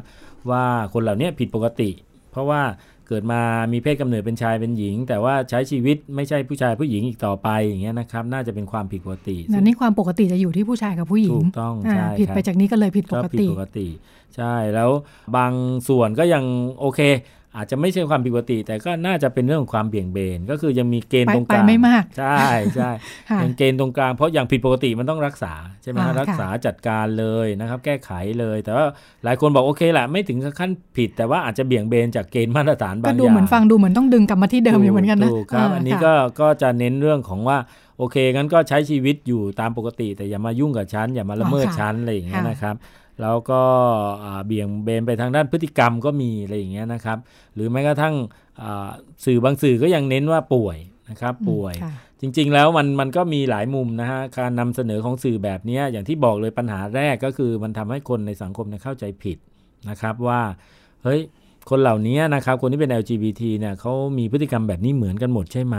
[SPEAKER 5] ว่าคนเหล่านี้ผิดปกติ เพราะว่า เกิดมามีเพศกำเนิดเป็นชายเป็นหญิง แต่ว่าใช้ชีวิตไม่ใช่ผู้ชายผู้หญิงอีกต่อไปอย่างเงี้ยนะครับ น่าจะเป็นความผิดปกติ
[SPEAKER 2] นั่นนี่ความปกติจะอยู่ที่ผู้ชายกับผู้หญิง
[SPEAKER 5] ถูกต้องใช่
[SPEAKER 2] ผิดไปจากนี้ก็เลยผิดปกติผิ
[SPEAKER 5] ดปกติ ใช่แล้วบางส่วนก็ยังโอเค อาจจะไม่ใช่ความผิดปกติ แต่ก็น่าจะเป็นเรื่องของความเบี่ยงเบน ก็คือยังมีเกณฑ์ตรงกลาง
[SPEAKER 2] ไม่มาก
[SPEAKER 5] ใช่ใช่ยังเกณฑ์ตรงกลางเพราะอย่างผิดปกติมันต้องรักษาใช่ไหมรักษาจัดการเลยนะครับ แก้ไขเลย แต่ว่าหลายคนบอกโอเคแหละไม่ถึงขั้นผิด แต่ว่าอาจจะเบี่ยงเบนจากเกณฑ์มาตรฐานบางอย่างก็
[SPEAKER 2] ดูเหมือนฟังดูเหมือนต้องดึงกลับมาที่เดิมอยู่เหมือนกันนะ
[SPEAKER 5] ถูกครับอันนี้ก็ก็จะเน้นเรื่องของว่าโอเคงั้นก็ใช้ชีวิตอยู่ตามปกติ แต่อย่ามายุ่งกับฉันอย่ามาละเมิดฉันอะไรอย่างเงี้ยนะครับ แล้วก็เบี่ยงเบนไปทางด้านพฤติกรรมก็มีอะไรอย่างเงี้ยนะครับ หรือแม้กระทั่งสื่อบางสื่อก็ยังเน้นว่าป่วยนะครับป่วยจริง ๆ แล้วมันมันก็มีหลายมุมนะฮะการนำเสนอของสื่อแบบนี้อย่างที่บอกเลยปัญหาแรกก็คือมันทำให้คนในสังคมเข้าใจผิดนะครับว่าเฮ้ยคนเหล่านี้นะครับคนที่เป็น LGBT เนี่ยเขามีพฤติกรรมแบบนี้เหมือนกันหมดใช่ไหม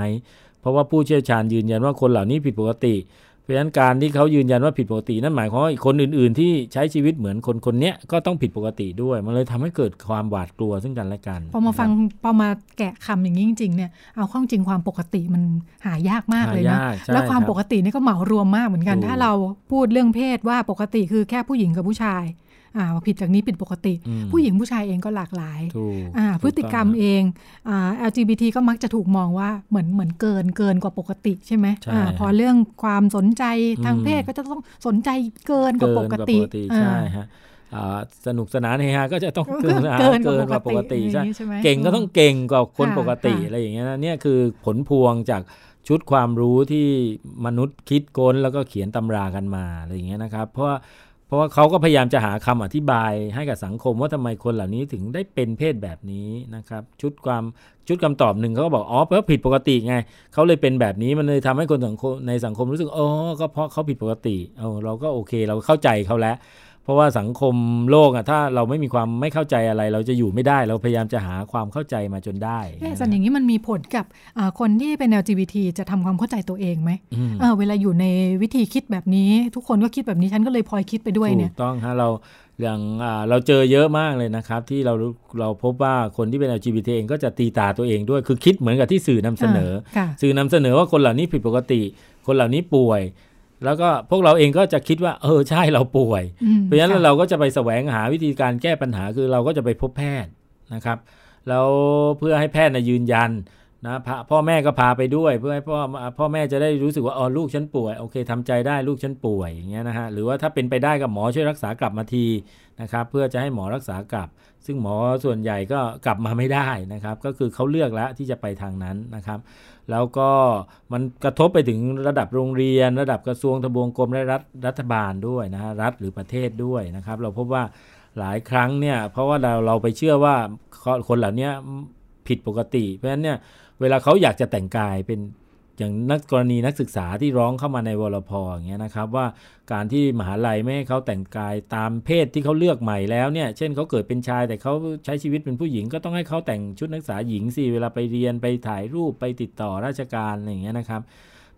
[SPEAKER 5] เพราะว่าผู้เชี่ยวชาญยืนยันว่าคนเหล่านี้ผิดปกติเพ ราะฉะนั้นการที่เขายืนยันว่าผิดปกติ นั่นหมายความว่าคนอื่น ๆ ที่ใช้ชีวิตเหมือนคนคนนี้ก็ต้องผิดปกติด้วย มันเลยทำให้เกิดความหวาดกลัวซึ่งกันและกัน
[SPEAKER 2] พอมาฟังพอมาแกะคำอย่างนี้จริง ๆ เนี่ยเอาข้องจริงความปกติมันหายากมากเลยนะแล้วความปกตินี่ก็เหมารวมมากเหมือนกัน ถ้าเราพูดเรื่องเพศว่าปกติคือแค่ผู้หญิงกับผู้ชาย อ่าผิดจากนี้ผิดปกติ ผู้หญิงผู้ชายเองก็หลากหลายอ่าพฤติกรรมเองอ่า LGBT ก็มักจะถูกมองว่าเหมือนเหมือนเกินเกินกว่าปกติใช่ไหมอ่าพอเรื่องความสนใจทางเพศก็จะต้องสนใจเกินกว่าปกติ
[SPEAKER 5] ใช่ฮะสนุกสนานเฮฮาก็จะต้องเกินเกินกว่าปกติใช่เก่งก็ต้องเก่งกว่าคนปกติอะไรอย่างเงี้ยนะเนี่ยคือผลพวงจากชุดความรู้ที่มนุษย์คิดค้นแล้วก็เขียนตำรากันมาอะไรอย่างเงี้ยนะครับ เพราะว่า เพราะว่าเขาก็พยายามจะหาคำอธิบายให้กับสังคมว่าทำไมคนเหล่านี้ถึงได้เป็นเพศแบบนี้นะครับ ชุดความชุดคำตอบหนึ่งเขาก็บอกอ๋อเพราะผิดปกติไงเขาเลยเป็นแบบนี้มันเลยทำให้คนสังคมในสังคมรู้สึกอ๋อก็เพราะเขาผิดปกติเออเราก็โอเค เราเข้าใจเขาแล้ว เพราะว่าสังคมโลกอะถ้าเราไม่มีความไม่เข้าใจอะไร เราจะอยู่ไม่ได้ เราพยายามจะหาความเข้าใจมาจนได้
[SPEAKER 2] แต่อย่างนี้มันมีผลกับคนที่เป็น LGBT จะทำความเข้าใจตัวเองไหมเวลาอยู่ในวิธีคิดแบบนี้ ทุกคนก็คิดแบบนี้ฉันก็เลยพลอยคิดไปด้วยเนี่ย
[SPEAKER 5] ถูกต้องฮะเราอย่างเราเจอเยอะมากเลยนะครับ ที่เราเราพบว่าคนที่เป็น LGBT เองก็จะตีตาตัวเองด้วยคือคิดเหมือนกับที่สื่อนำเสนอ สื่อนำเสนอว่าคนเหล่านี้ผิดปกติ คนเหล่านี้ป่วย แล้วก็พวกเราเองก็จะคิดว่า เออใช่เราป่วย เพราะฉะนั้นเราก็จะไปแสวงหาวิธีการแก้ปัญหาคือเราก็จะไปพบแพทย์นะครับแล้วเพื่อให้แพทย์นะยืนยันนะพ่อแม่ก็พาไปด้วย เพื่อให้พ่อพ่อแม่จะได้รู้สึกว่าอ๋อลูกฉันป่วยโอเคทำใจได้ลูกฉันป่วยอย่างเงี้ยนะฮะหรือว่าถ้าเป็นไปได้กับหมอช่วยรักษากลับมาทีนะครับ เพื่อจะให้หมอรักษากลับ ซึ่งหมอส่วนใหญ่ก็กลับมาไม่ได้นะครับ ก็คือเขาเลือกแล้วที่จะไปทางนั้นนะครับ แล้วก็มันกระทบไปถึงระดับโรงเรียน ระดับกระทรวงทบวงกรมและรัฐรัฐบาลด้วยนะฮะรัฐหรือประเทศด้วยนะครับ เราพบว่าหลายครั้งเนี่ยเพราะว่าเราเราไปเชื่อว่าคนเหล่านี้ผิดปกติ เพราะฉะนั้นเนี่ยเวลาเขาอยากจะแต่งกายเป็น อย่างนักกรณีนักศึกษาที่ร้องเข้ามาในวรพอย่างเงี้ยนะครับว่าการที่มหาลัยไม่ให้เขาแต่งกายตามเพศที่เขาเลือกใหม่แล้วเนี่ยเช่นเขาเกิดเป็นชายแต่เขาใช้ชีวิตเป็นผู้หญิง ก็ต้องให้เขาแต่งชุดนักศึกษาหญิงสิเวลาไปเรียนไปถ่ายรูปไปติดต่อราชการอะไรอย่างเงี้ยนะครับ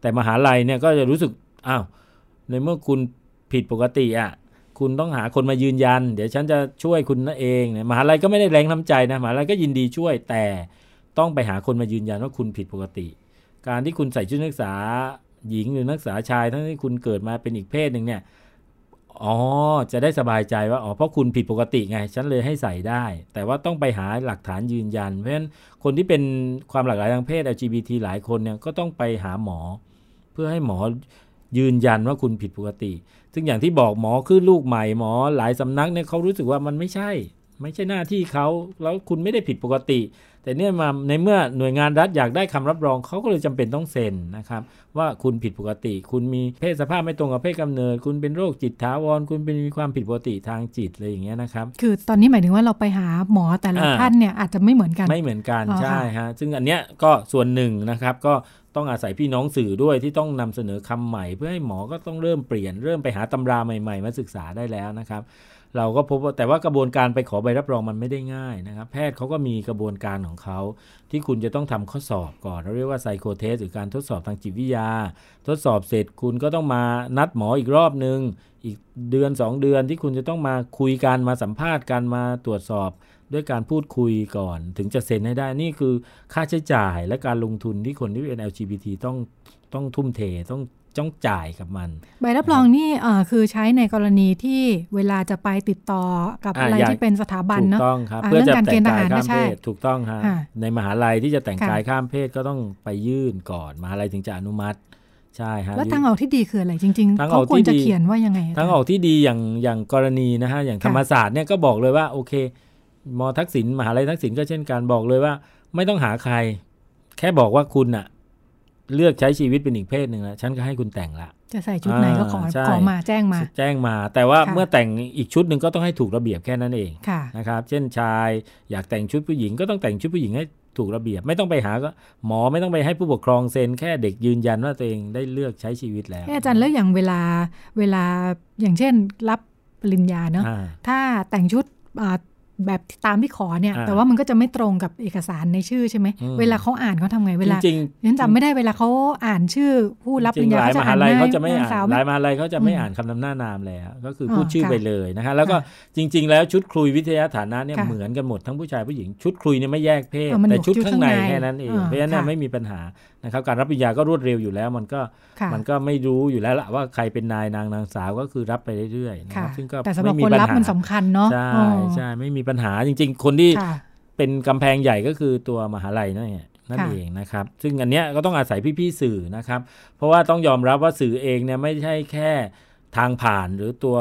[SPEAKER 5] แต่มหาลัยเนี่ยก็จะรู้สึกอ้าวในเมื่อคุณผิดปกติอะคุณต้องหาคนมายืนยัน เดี๋ยวฉันจะช่วยคุณนั่นเองมหาลัยก็ไม่ได้แรงน้ำใจนะมหาลัยก็ยินดีช่วยแต่ต้องไปหาคนมายืนยันว่าคุณผิดปกติ การที่คุณใส่ชุดนักศึกษาหญิงหรือนักศึกษาชาย ทั้งที่คุณเกิดมาเป็นอีกเพศหนึ่งเนี่ยอ๋อ จะได้สบายใจว่าอ๋อเพราะคุณผิดปกติไง ฉันเลยให้ใส่ได้ แต่ว่าต้องไปหาหลักฐานยืนยัน เพราะฉะนั้นคนที่เป็นความหลากหลายทางเพศ LGBT หลายคนเนี่ยก็ต้องไปหาหมอ เพื่อให้หมอยืนยันว่าคุณผิดปกติ ซึ่งอย่างที่บอกหมอคือลูกใหม่หมอหลายสำนักเนี่ยเขารู้สึกว่ามันไม่ใช่ ไม่ใช่หน้าที่เขาแล้วคุณไม่ได้ผิดปกติแต่เนี่ยมาในเมื่อหน่วยงานรัฐอยากได้คำรับรองเขาก็เลยจำเป็นต้องเซ็นนะครับ ว่าคุณผิดปกติ คุณมีเพศสภาพไม่ตรงกับเพศกำเนิด คุณเป็นโรคจิตถาวร คุณเป็นมีความผิดปกติทางจิตอะไรอย่างเงี้ยนะครับ
[SPEAKER 2] คือตอนนี้หมายถึงว่าเราไปหาหมอแต่ละท่านเนี่ยอาจจะไม่เหมือนกัน
[SPEAKER 5] ไม่เหมือนกันใช่ฮะซึ่งอันเนี้ยก็ส่วนหนึ่งนะครับก็ต้องอาศัยพี่น้องสื่อด้วยที่ต้องนำเสนอคำใหม่ เพื่อให้หมอก็ต้องเริ่มเปลี่ยนเริ่มไปหาตำราใหม่ ๆ มาศึกษาได้แล้วนะครับ เราก็พบว่าแต่ว่ากระบวนการไปขอใบรับรองมันไม่ได้ง่ายนะครับ แพทย์เขาก็มีกระบวนการของเขา ที่คุณจะต้องทำข้อสอบก่อน เราเรียกว่าไซโคเทสหรือการทดสอบทางจิตวิทยา ทดสอบเสร็จคุณก็ต้องมานัดหมออีกรอบหนึ่งอีกเดือน 2 เดือนที่คุณจะต้องมาคุยกันมาสัมภาษณ์กันมาตรวจสอบด้วยการพูดคุยก่อน ถึงจะเซ็นให้ได้นี่คือค่าใช้จ่ายและการลงทุนที่คนที่เป็น LGBT ต้องต้องทุ่มเทต้อง ต้องจ่ายกับมัน
[SPEAKER 2] ใบรับรองนี่คือใช้ในกรณีที่เวลาจะไปติดต่อกับอะไรที่เป็นสถาบันเนาะ
[SPEAKER 5] ถูกต้องครับเพื่อจะแต่งกายข้ามเพศถูกต้องฮะในมหาลัยที่จะแต่งกายข้ามเพศก็ต้องไปยื่นก่อน มหาลัยถึงจะอนุมัติใช่ฮะ
[SPEAKER 2] แล้วทางออกที่ดีคืออะไรจริงๆเขาควรจะเขียนว่ายังไง
[SPEAKER 5] ทางออกที่ดีอย่างอย่างกรณีนะฮะอย่างธรรมศาสตร์เนี่ยก็บอกเลยว่าโอเคมทักษิณมหาลัยทักษิณก็เช่นการบอกเลยว่า ไม่ต้องหาใคร แค่บอกว่าคุณอะ เลือกใช้ชีวิตเป็นอีกเพศหนึ่งแล้วฉันก็ให้คุณแต่งละ
[SPEAKER 2] จะใส่ชุดไหนก็ขอขอมาแจ้งมา
[SPEAKER 5] แจ้งมา แต่ว่าเมื่อแต่งอีกชุดหนึ่งก็ต้องให้ถูกระเบียบแค่นั้นเองะนะครับ เช่นชายอยากแต่งชุดผู้หญิงก็ต้องแต่งชุดผู้หญิงให้ถูกระเบียบไม่ต้องไปหาก็หมอไม่ต้องไปให้ผู้ปกครองเซ็นแค่เด็กยืนยันว่าตัวเองได้เลือกใช้ชีวิตแล้ว
[SPEAKER 2] อาจารย์แล้วอย่างเวลาเวลาอย่างเช่นรับปริญญาเนาะถ้าแต่งชุด แบบตามที่ขอเนี่ย แต่ว่ามันก็จะไม่ตรงกับเอกสารในชื่อใช่ไหม เวลาเขาอ่านเขาทำไงเวลา
[SPEAKER 5] จริง
[SPEAKER 2] ฉันจำไม่ได้เวลาเขาอ่านชื่อ ผู้รับปริญญา
[SPEAKER 5] เขาจะอ่านเขาจะไม่อ่านหลายมหาลัยเขาจะไม่อ่านคำนำหน้านามแล้ว ก็คือพูดชื่อไปเลยนะฮะแล้วก็จริง ๆ แล้วชุดครุยวิทยาฐานะเนี่ยเหมือนกันหมดทั้งผู้ชายผู้หญิงชุดครุยเนี่ยไม่แยกเพศแต่ชุดข้างในแค่นั้นเองเพราะฉะนั้นไม่มีปัญหานะครับการรับปริญญาก็รวดเร็วอยู่แล้ว มันก็มันก็ไม่รู้อยู่แล้วละว่าใครเป็นนายนางนางสาวก็คือรับไปเรื่อยๆนะครับซึ่งก็
[SPEAKER 2] แต่สำหรับคนรับมันสำคัญเนาะ
[SPEAKER 5] ใช่ใช่ไม่มีปัญหาจริง ๆ คนที่เป็นกำแพงใหญ่ก็คือตัวมหาลัยนั่นเองนั่นเองนะครับ ซึ่งอันเนี้ยก็ต้องอาศัยพี่ๆสื่อนะครับ เพราะว่าต้องยอมรับว่าสื่อเองเนี่ยไม่ใช่แค่ทางผ่านหรือตัว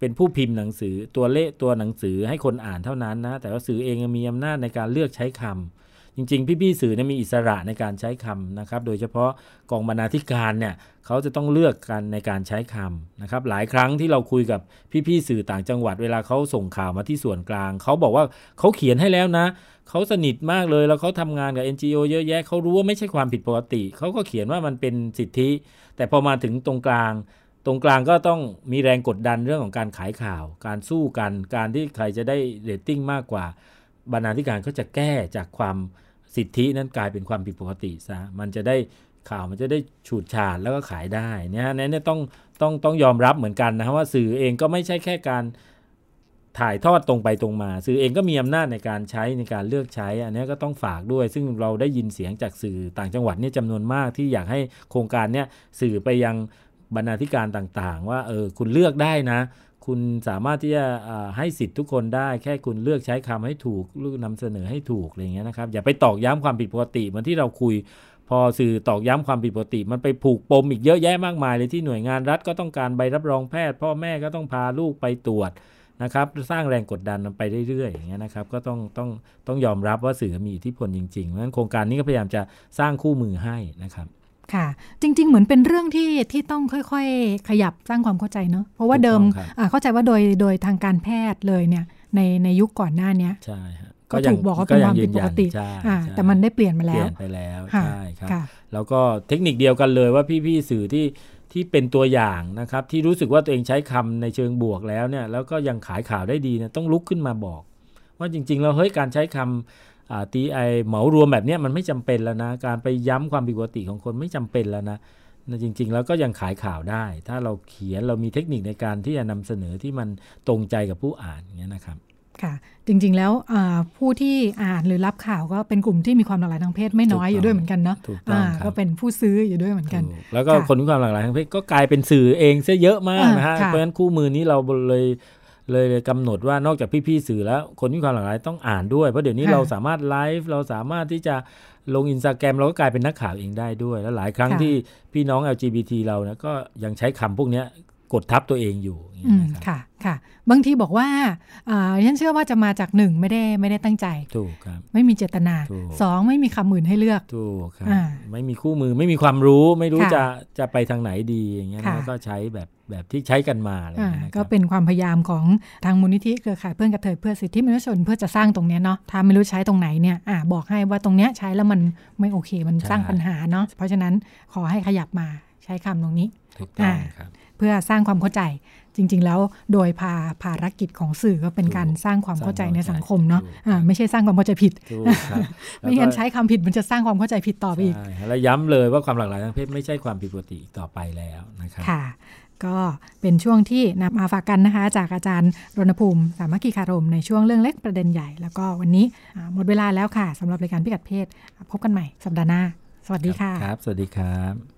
[SPEAKER 5] เป็นผู้พิมพ์หนังสือตัวเลตัวหนังสือให้คนอ่านเท่านั้นนะ แต่ว่าสื่อเองมีอำนาจในการเลือกใช้คำ จริง ๆ พี่ๆสื่อเนี่ยมีอิสระในการใช้คำนะครับ โดยเฉพาะกองบรรณาธิการเนี่ยเขาจะต้องเลือกกันในการใช้คำนะครับ หลายครั้งที่เราคุยกับพี่ๆสื่อต่างจังหวัดเวลาเขาส่งข่าวมาที่ส่วนกลาง เขาบอกว่าเขาเขียนให้แล้วนะเขาสนิทมากเลยแล้วเขาทำงานกับ NGO เยอะแยะเขารู้ว่าไม่ใช่ความผิดปกติเขาก็เขียนว่ามันเป็นสิทธิ แต่พอมาถึงตรงกลางตรงกลางก็ต้องมีแรงกดดันเรื่องของการขายข่าว การสู้กัน การที่ใครจะได้เรตติ้งมากกว่า บรรณาธิการก็จะแก้จากความ สิทธินั้นกลายเป็นความผิดปกติซะมันจะได้ข่าวมันจะได้ฉูดฉาดแล้วก็ขายได้เนี่ยนี่ต้องต้องต้องยอมรับเหมือนกันนะว่าสื่อเองก็ไม่ใช่แค่การถ่ายทอดตรงไปตรงมา สื่อเองก็มีอำนาจในการใช้ในการเลือกใช้ อันนี้ก็ต้องฝากด้วย ซึ่งเราได้ยินเสียงจากสื่อต่างจังหวัดนี่จำนวนมากที่อยากให้โครงการเนี้ยสื่อไปยังบรรณาธิการต่างๆ ว่าเออคุณเลือกได้นะ คุณสามารถที่จะให้สิทธิ์ทุกคนได้แค่คุณเลือกใช้คำให้ถูกหรือนำเสนอให้ถูกอะไรเงี้ยนะครับ อย่าไปตอกย้ำความผิดปกติเหมือนที่เราคุย พอสื่อตอกย้ำความผิดปกติ มันไปผูกปมอีกเยอะแยะมากมายเลยที่หน่วยงานรัฐก็ต้องการใบรับรองแพทย์ พ่อแม่ก็ต้องพาลูกไปตรวจนะครับ สร้างแรงกดดันมันไปเรื่อยๆอย่างเงี้ยนะครับ ก็ต้องต้องต้องยอมรับว่าสื่อมีอิทธิพลจริงๆเพราะฉะนั้นโครงการนี้ก็พยายามจะสร้างคู่มือให้นะครับ
[SPEAKER 2] ค่ะ จริง ๆ เหมือนเป็นเรื่องที่ที่ต้องค่อยๆ ขยับสร้างความเข้าใจเนาะเพราะว่าเดิมเข้าใจว่าโดยโดยทางการแพทย์เลยเนี่ยในในยุคก่อนหน้านี้
[SPEAKER 5] ใช่
[SPEAKER 2] ก็ถูกบอกว่าเป็นความผิดปกติแต่มันได้เปลี่ยนมาแล้ว
[SPEAKER 5] เปลี่ยนไปแล้วใช่ครับแล้วก็เทคนิคเดียวกันเลยว่าพี่ๆสื่อที่ที่เป็นตัวอย่างนะครับ ที่รู้สึกว่าตัวเองใช้คำในเชิงบวกแล้วเนี่ยแล้วก็ยังขายข่าวได้ดีเนี่ยต้องลุกขึ้นมาบอก ว่าจริงๆเราเฮ้ยการใช้คำ ตีไอเหมารวมแบบนี้มันไม่จำเป็นแล้วนะ การไปย้ำความผิดปกติของคนไม่จำเป็นแล้วนะจริง ๆ แล้วก็ยังขายข่าวได้ ถ้าเราเขียนเรามีเทคนิคในการที่จะนำเสนอที่มันตรงใจกับผู้อ่านอย่างนี้นะครับ
[SPEAKER 2] ค่ะจริงๆแล้วผู้ที่อ่านหรือรับข่าวก็เป็นกลุ่มที่มีความหลากหลายทางเพศไม่น้อยอยู่ด้วยเหมือนกันเนาะก็เป็นผู้ซื้ออยู่ด้วยเหมือนกัน
[SPEAKER 5] แล้วก็คนมีความหลากหลายทางเพศก็กลายเป็นสื่อเองซะเยอะมากนะฮะเพราะฉะนั้นคู่มือนี้เราเลย เลยกำหนดว่านอกจากพี่ๆสื่อแล้ว คนที่ความหลากหลายต้องอ่านด้วย เพราะเดี๋ยวนี้เราสามารถไลฟ์เราสามารถที่จะลงอินสตาแกรมเราก็กลายเป็นนักข่าวเองได้ด้วย แล้วหลายครั้งที่พี่น้อง LGBT เรานะก็ยังใช้คำพวกนี้ กดทับตัวเองอยู่
[SPEAKER 2] ค่ะค่ะ บางทีบอกว่าฉันเชื่อว่าจะมาจากหนึ่งไม่ได้ไม่ได้ตั้งใจ
[SPEAKER 5] ถูกครับ
[SPEAKER 2] ไม่มีเจตนาสองไม่มีคำอื่นให้เลือก
[SPEAKER 5] ถูกครับไม่มีคู่มือไม่มีความรู้ไม่รู้จะจะไปทางไหนดีอย่างเงี้ยก็ใช้แบบแบบที่ใช้กันมาเลย
[SPEAKER 2] ก็เป็นความพยายามของทางมูลนิธิเครือข่ายเพื่อนกระเทยเพื่อสิทธิมนุษยชนเพื่อจะสร้างตรงนี้เนาะถ้าไม่รู้ใช้ตรงไหนเนี่ยอบอกให้ว่าตรงเนี้ยใช้แล้วมันไม่โอเคมันสร้างปัญหาเนาะเพราะฉะนั้นขอให้ขยับมาใช้คำตรงนี้
[SPEAKER 5] ถูกต้องครับ
[SPEAKER 2] เพื่อสร้างความเข้าใจ จริง ๆ แล้วโดยภาภารกิจของสื่อก็เป็นการสร้างความเข้าใจในสังคมเนาะะไม่ใช่สร้างความเข้าใจผิดไม่งั้นใช้คำผิดมันจะสร้างความเข้าใจผิดต่อไปอีก
[SPEAKER 5] และย้ำเลยว่าความหลากหลายทางเพศไม่ใช่ความผิดปกติต่อไปแล้วนะครับ
[SPEAKER 2] ค่ะก็เป็นช่วงที่นำมาฝากกันนะคะ จากอาจารย์รณภูมิ สามัคคีคารม ในช่วงเรื่องเล็กประเด็นใหญ่ แล้วก็วันนี้หมดเวลาแล้วค่ะสำหรับรายการพิกัดเพศ พบกันใหม่สัปดาห์หน้า สวัสดีค่ะ
[SPEAKER 5] ครับ สวัสดีครับ